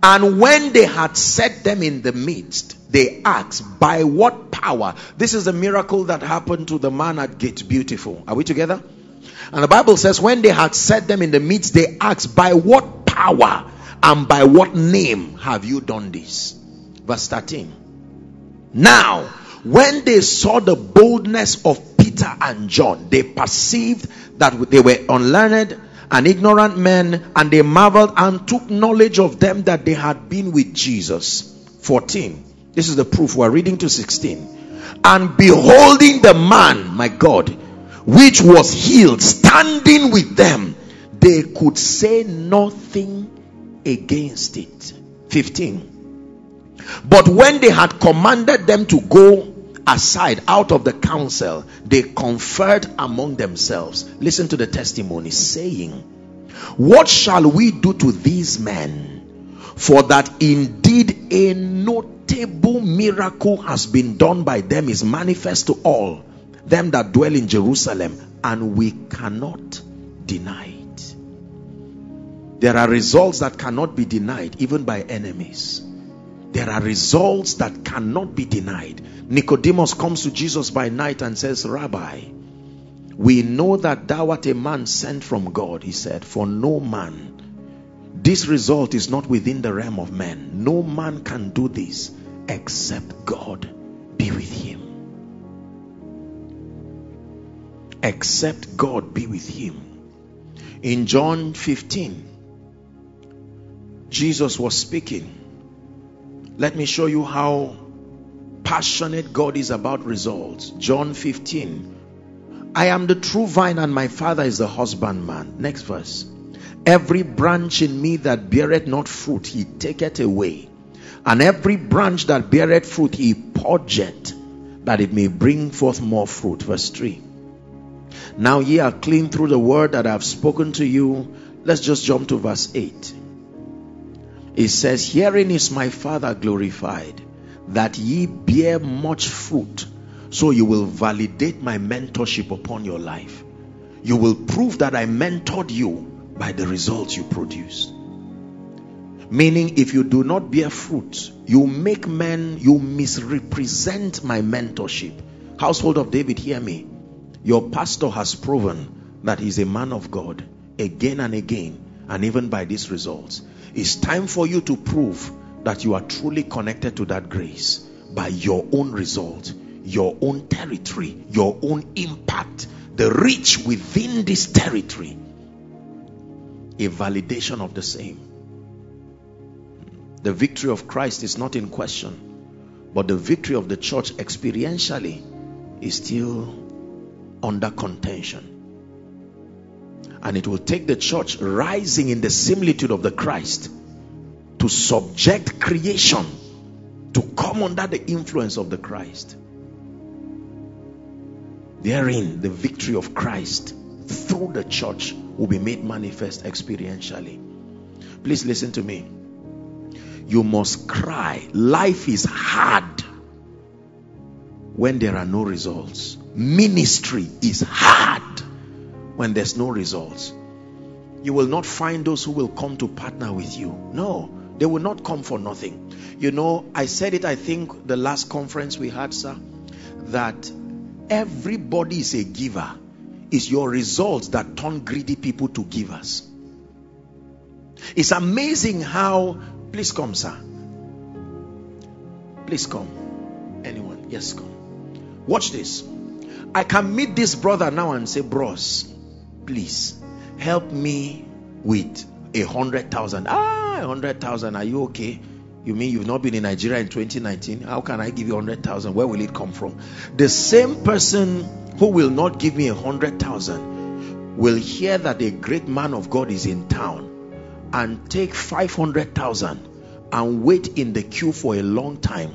And when they had set them in the midst, they asked, By what power? This is the miracle that happened to the man at Gate Beautiful. Are we together? And the Bible says, When they had set them in the midst, they asked, By what power and by what name have you done this? Verse 13. Now, when they saw the boldness of Peter and John, they perceived that they were unlearned and ignorant men, and they marveled and took knowledge of them that they had been with Jesus. 14. This is the proof. We're reading to 16. And beholding the man, my God, which was healed, standing with them, they could say nothing against it. 15. But when they had commanded them to go aside out of the council, they conferred among themselves. Listen to the testimony saying, What shall we do to these men? For that indeed a notable miracle has been done by them, is manifest to all them that dwell in Jerusalem, and we cannot deny it. There are results that cannot be denied, even by enemies. There are results that cannot be denied. Nicodemus comes to Jesus by night and says, Rabbi, we know that thou art a man sent from God. He said, For no man, this result is not within the realm of men. No man can do this except God be with him. Except God be with him. In John 15, Jesus was speaking. Let me show you how passionate God is about results. John 15. I am the true vine, and my father is the husbandman. Next verse. Every branch in me that beareth not fruit, he taketh away. And every branch that beareth fruit, he purgeth, that it may bring forth more fruit. Verse 3. Now ye are clean through the word that I have spoken to you. Let's just jump to verse 8. It says, Herein is my Father glorified, that ye bear much fruit, so you will validate my mentorship upon your life. You will prove that I mentored you by the results you produce. Meaning, if you do not bear fruit, you make men, you misrepresent my mentorship. Household of David, hear me. Your pastor has proven that he's a man of God again and again, and even by these results. It's time for you to prove that you are truly connected to that grace by your own result, your own territory, your own impact, the reach within this territory. A validation of the same. The victory of Christ is not in question, but the victory of the church experientially is still under contention. And it will take the church rising in the similitude of the Christ to subject creation to come under the influence of the Christ. Therein, the victory of Christ through the church will be made manifest experientially. Please listen to me. You must cry. Life is hard when there are no results. Ministry is hard when there's no results. You will not find those who will come to partner with you. No, they will not come for nothing. You know, I said it, I think, the last conference we had, sir, that everybody is a giver. It's your results that turn greedy people to givers. It's amazing how, please come, sir. Please come. Anyone? Yes, come. Watch this. I can meet this brother now and say, Bros, please help me with a hundred thousand. Ah, a hundred thousand. Are you okay? You mean you've not been in Nigeria in 2019? How can I give you a hundred thousand? Where will it come from? The same person who will not give me a hundred thousand will hear that a great man of God is in town and take 500,000 and wait in the queue for a long time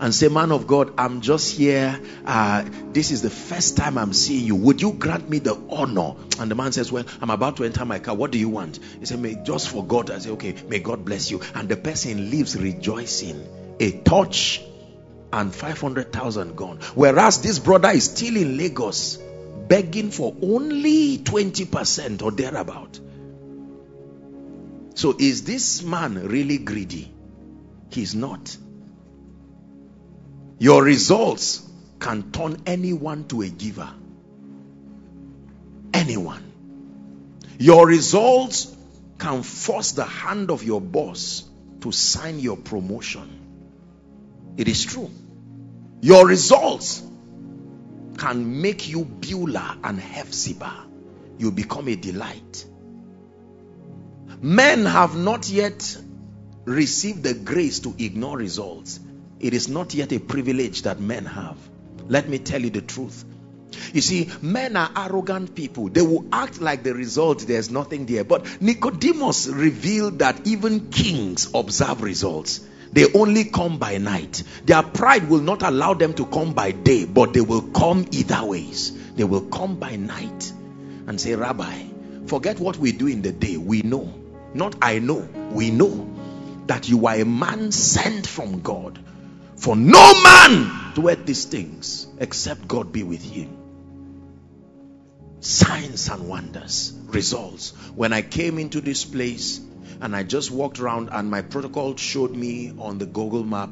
and say, Man of God, I'm just here. Uh, this is the first time I'm seeing you. Would you grant me the honor? And the man says, Well, I'm about to enter my car. What do you want? He said, May just for God. I say, Okay, may God bless you. And the person leaves rejoicing. A touch and 500,000 gone. Whereas this brother is still in Lagos begging for only 20% or thereabout. So is this man really greedy? He's not. Your results can turn anyone to a giver. Anyone. Your results can force the hand of your boss to sign your promotion. It is true. Your results can make you Beulah and Hephzibah. You become a delight. Men have not yet received the grace to ignore results. It is not yet a privilege that men have. Let me tell you the truth. You see, men are arrogant people. They will act like the result, there's nothing there. But Nicodemus revealed that even kings observe results. They only come by night. Their pride will not allow them to come by day, but they will come either ways. They will come by night and say, Rabbi, forget what we do in the day. We know. Not I know. We know that you are a man sent from God. For no man doeth these things except God be with him. Signs and wonders, results. When I came into this place and I just walked around and my protocol showed me on the Google map,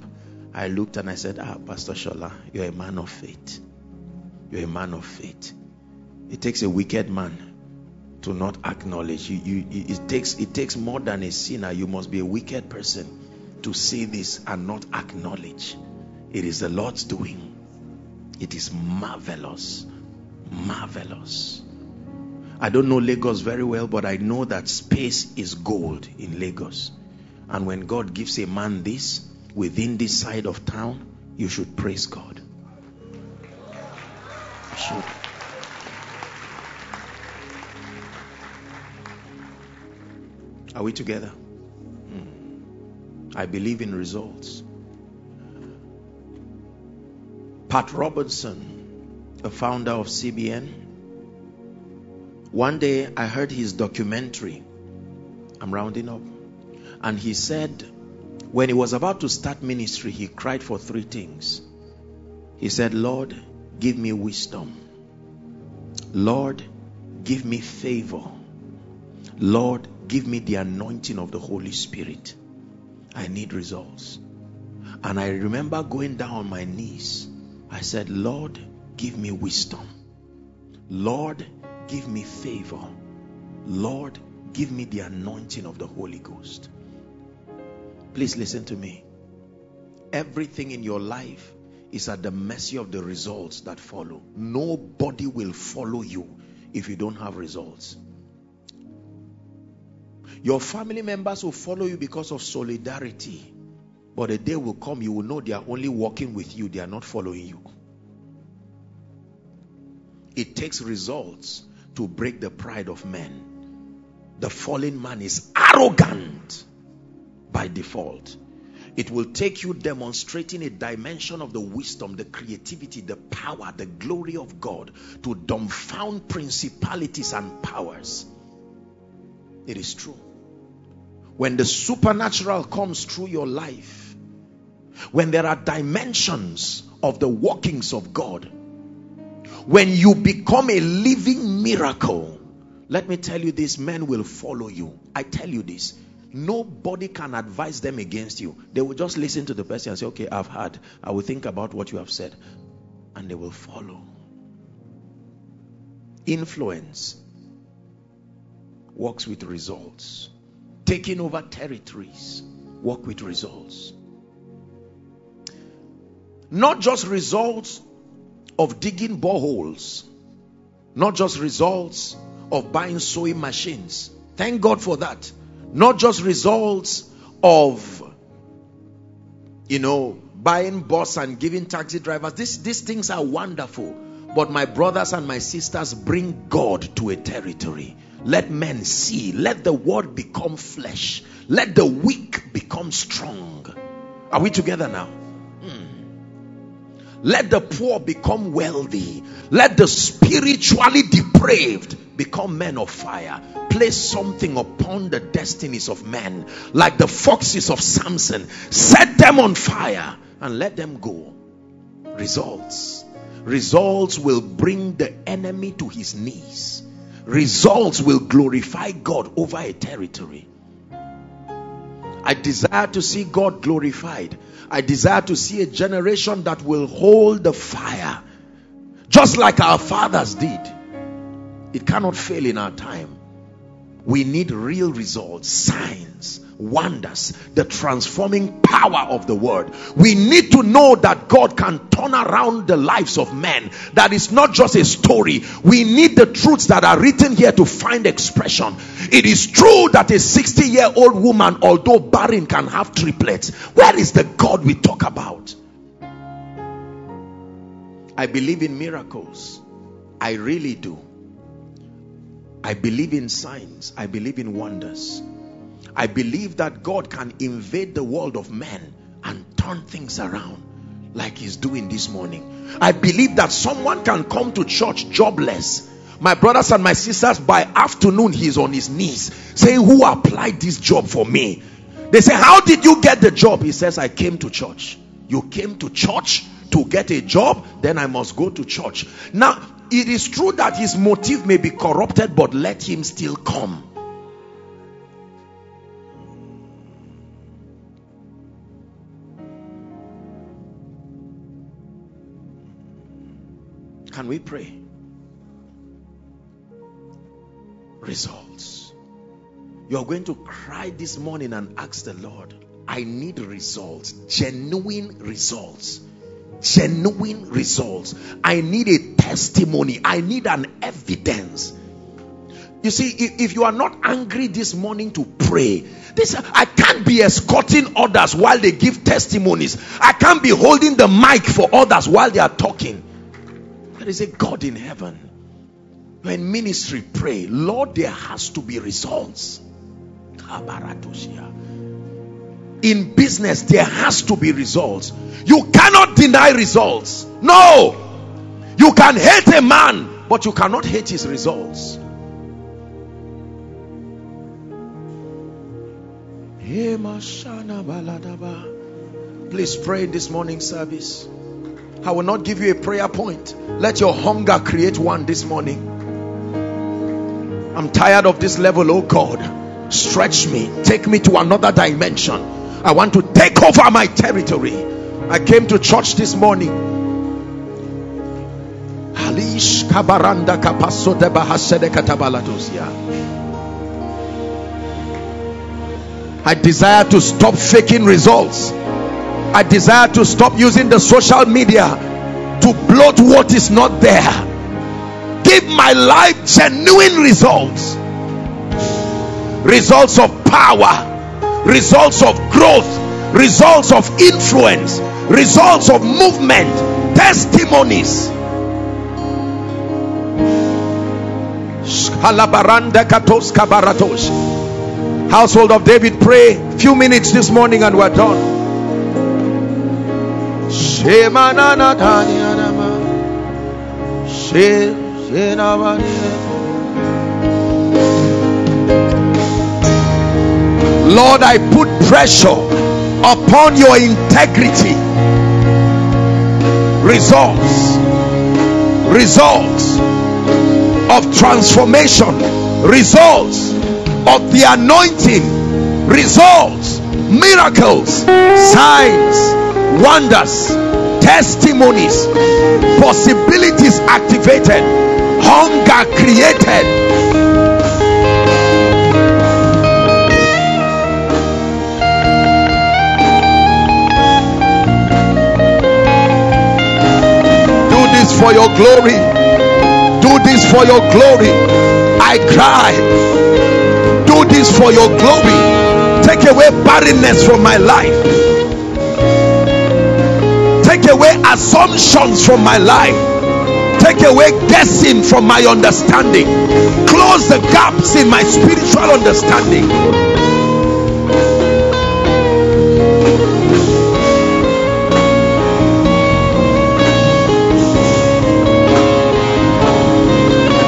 I looked and I said, Ah, Pastor Shola, you're a man of faith. You're a man of faith. It takes a wicked man to not acknowledge you, you it takes it takes more than a sinner you must be a wicked person to say this and not acknowledge. It is the lord's doing. It is marvelous. Marvelous. I don't know lagos very well but i know that space is gold in lagos. And when god gives a man this within this side of town you should praise god. Should. Are we together? I believe in results. Pat Robertson, a founder of CBN, one day I heard his documentary. I'm rounding up. And he said, when he was about to start ministry, he cried for three things. He said, Lord, give me wisdom. Lord, give me favor. Lord, give me the anointing of the Holy Spirit. I need results. And I remember going down on my knees. I said, Lord, give me wisdom. Lord, give me favor. Lord, give me the anointing of the Holy Ghost. Please listen to me. Everything in your life is at the mercy of the results that follow. Nobody will follow you if you don't have results. Your family members will follow you because of solidarity. But a day will come, you will know they are only walking with you, they are not following you. It takes results to break the pride of men. The fallen man is arrogant by default. It will take you demonstrating a dimension of the wisdom, the creativity, the power, the glory of God to dumbfound principalities and powers. It is true. When the supernatural comes through your life, when there are dimensions of the workings of God, when you become a living miracle, let me tell you this men will follow you. I tell you this. Nobody can advise them against you. They will just listen to the person and say, Okay, I've heard. I will think about what you have said. And they will follow. Influence works with results. Taking over territories work with results. Not just results of digging boreholes, not just results of buying sewing machines. Thank God for that. Not just results of, you know, buying bus and giving taxi drivers. This, these things are wonderful. But my brothers and my sisters bring God to a territory. Let men see. Let the word become flesh. Let the weak become strong. Are we together now? Hmm. Let the poor become wealthy. Let the spiritually depraved become men of fire. Place something upon the destinies of men, like the foxes of Samson. Set them on fire and let them go. Results. Results will bring the enemy to his knees. Results will glorify God over a territory. I desire to see God glorified. I desire to see a generation that will hold the fire just like our fathers did. It cannot fail in our time. We need real results, signs, wonders, the transforming power of the word. We need to know that God can turn around the lives of men. That is not just a story. We need the truths that are written here to find expression. It is true that a 60 year old woman, although barren, can have triplets. Where is the God we talk about? I believe in miracles. I really do. I believe in signs. I believe in wonders. I believe that God can invade the world of men and turn things around like He's doing this morning. I believe that someone can come to church jobless. My brothers and my sisters, by afternoon, he's on his knees saying, Who applied this job for me? They say, How did you get the job? He says, I came to church. You came to church to get a job, then I must go to church. Now, it is true that his motive may be corrupted, but let him still come. Can we pray? Results. You're going to cry this morning and ask the Lord, I need results, genuine results genuine results. I need a testimony. I need an evidence. You see, if, if, you are not angry this morning to pray, this I can't be escorting others while they give testimonies. I can't be holding the mic for others while they are talking. There is a God in heaven. When ministry pray, Lord, there has to be results. In business there has to be results. You cannot deny results. No. You can hate a man but you cannot hate his results. Please pray this morning service i will not give you a prayer point let your hunger create one this morning i'm tired of this level oh god stretch me take me to another dimension I want to take over my territory. I came to church this morning. I desire to stop faking results. I desire to stop using the social media to bloat what is not there. Give my life genuine results. Results of power results of growth, results of influence, results of movement, testimonies. Household of David, pray few minutes this morning and we're done. Lord, I put pressure upon your integrity. Results, results of transformation, results of the anointing, results, miracles, signs, wonders, testimonies, possibilities activated, hunger created. Do this for your glory. Do this for your glory. I cry. Do this for your glory. Take away barrenness from my life. Take away assumptions from my life. Take away guessing from my understanding. Close the gaps in my spiritual understanding.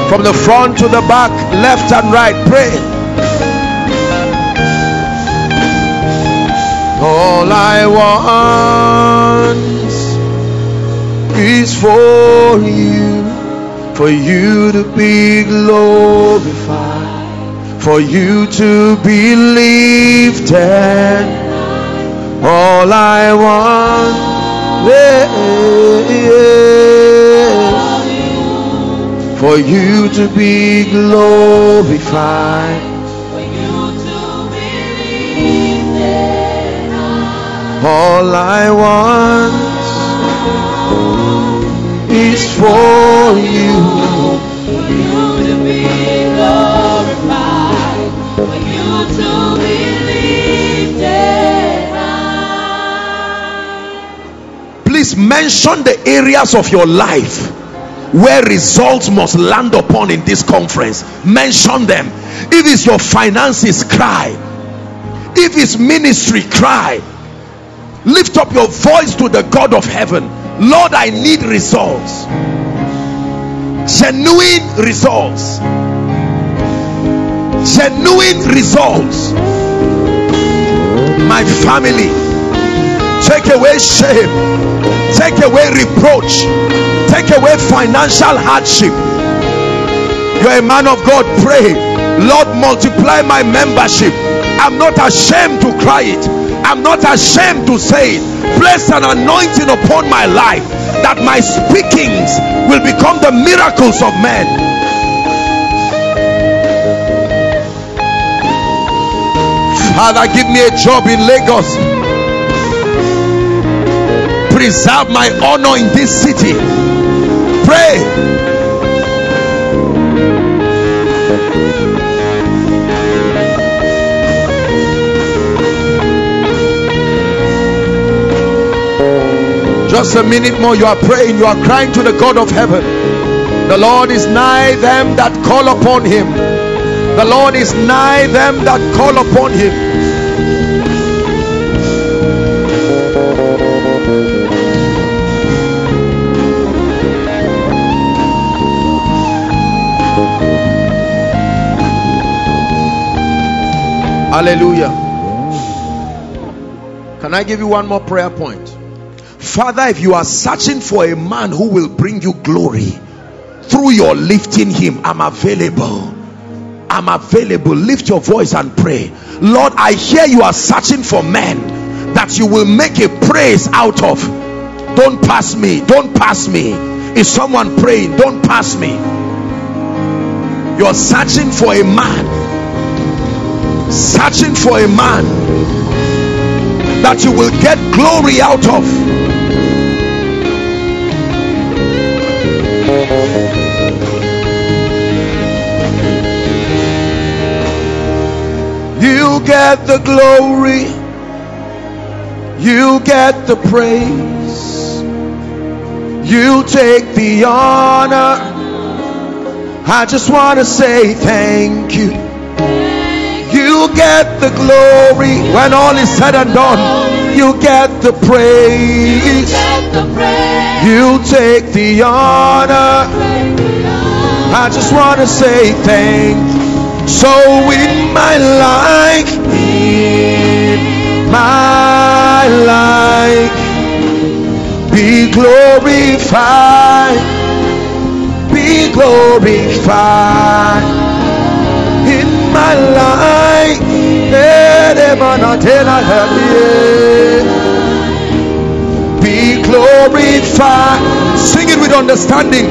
From the front to the back, left and right, pray. All I want is for you, for you to be glorified, for you to be lifted. All I want is for you to be glorified. All I want is for you. Please mention the areas of your life where results must land upon in this conference. Mention them. If it's your finances, cry. If it's ministry, cry. Lift up your voice to the God of heaven. Lord, I need results. Genuine results. Genuine results. My family, take away shame, take away reproach, take away financial hardship. You're a man of God, pray. Lord, multiply my membership. I'm not ashamed to cry it. I'm not ashamed to say it. Place an anointing upon my life that my speakings will become the miracles of men. Father, give me a job in Lagos. Preserve my honor in this city. Pray. Just a minute more. You are praying. You are crying to the God of heaven. The Lord is nigh them that call upon him. The Lord is nigh them that call upon him. Hallelujah. Can I give you one more prayer point? Father, if you are searching for a man who will bring you glory through your lifting him, I'm available. I'm available. Lift your voice and pray. Lord, I hear you are searching for men that you will make a praise out of. Don't pass me. Don't pass me. Is someone praying? Don't pass me. You're searching for a man. Searching for a man that you will get glory out of. You get the glory, you get the praise, you take the honor. I just want to say thank you. You get the glory when all is said and done. You get the praise. You take the honor. I just want to say thank. So in my life, in my life, be glorified, be glorified in my life. Glorified. Sing it with understanding.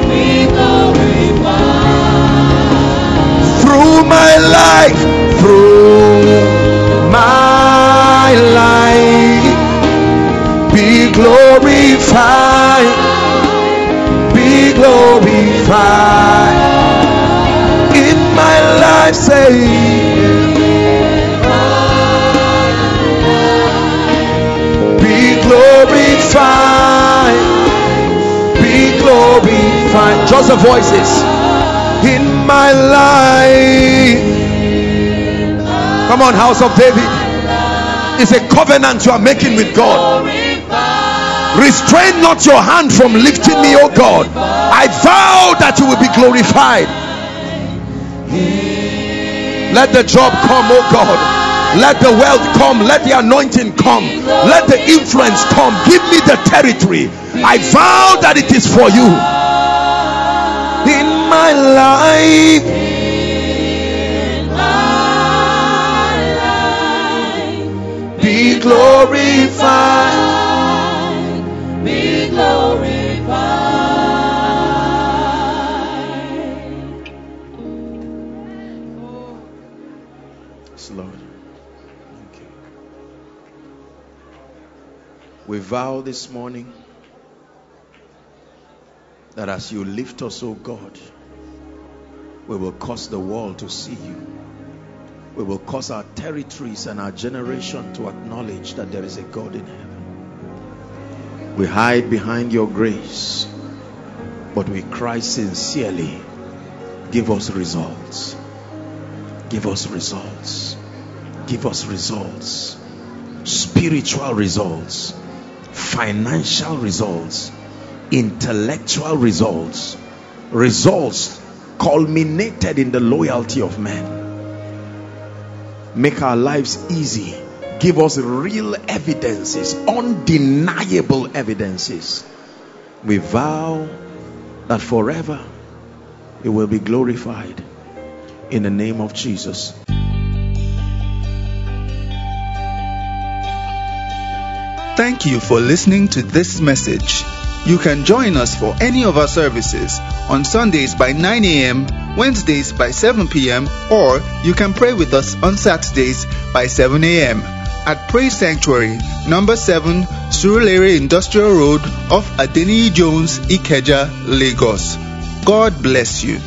Through my life, through my life, be glorified, be glorified in my life. Say, glorified. Just the voices in my life. Come on, house of David. It's a covenant you are making with God. Restrain not your hand from lifting me, oh God. I vow that you will be glorified. Let the job come, oh God. Let the wealth come. Let the anointing come. Let the influence come. Give me the territory. I vow that it is for you. In my life. Be glorified. Be glorified. Yes, Lord. Thank you. We vow this morning that as you lift us, oh God, we will cause the world to see you. We will cause our territories and our generation to acknowledge that there is a God in heaven. We hide behind your grace, but we cry sincerely, give us results. Give us results. Give us results. Spiritual results. Financial results. Intellectual results. Results culminated in the loyalty of men. Make our lives easy. Give us real evidences, undeniable evidences. We vow that forever it will be glorified in the name of Jesus. Thank you for listening to this message. You can join us for any of our services on Sundays by 9 a.m., Wednesdays by 7 p.m., or you can pray with us on Saturdays by 7 a.m. at Praise Sanctuary, number 7, Surulere Industrial Road off Adeniyi Jones, Ikeja, Lagos. God bless you.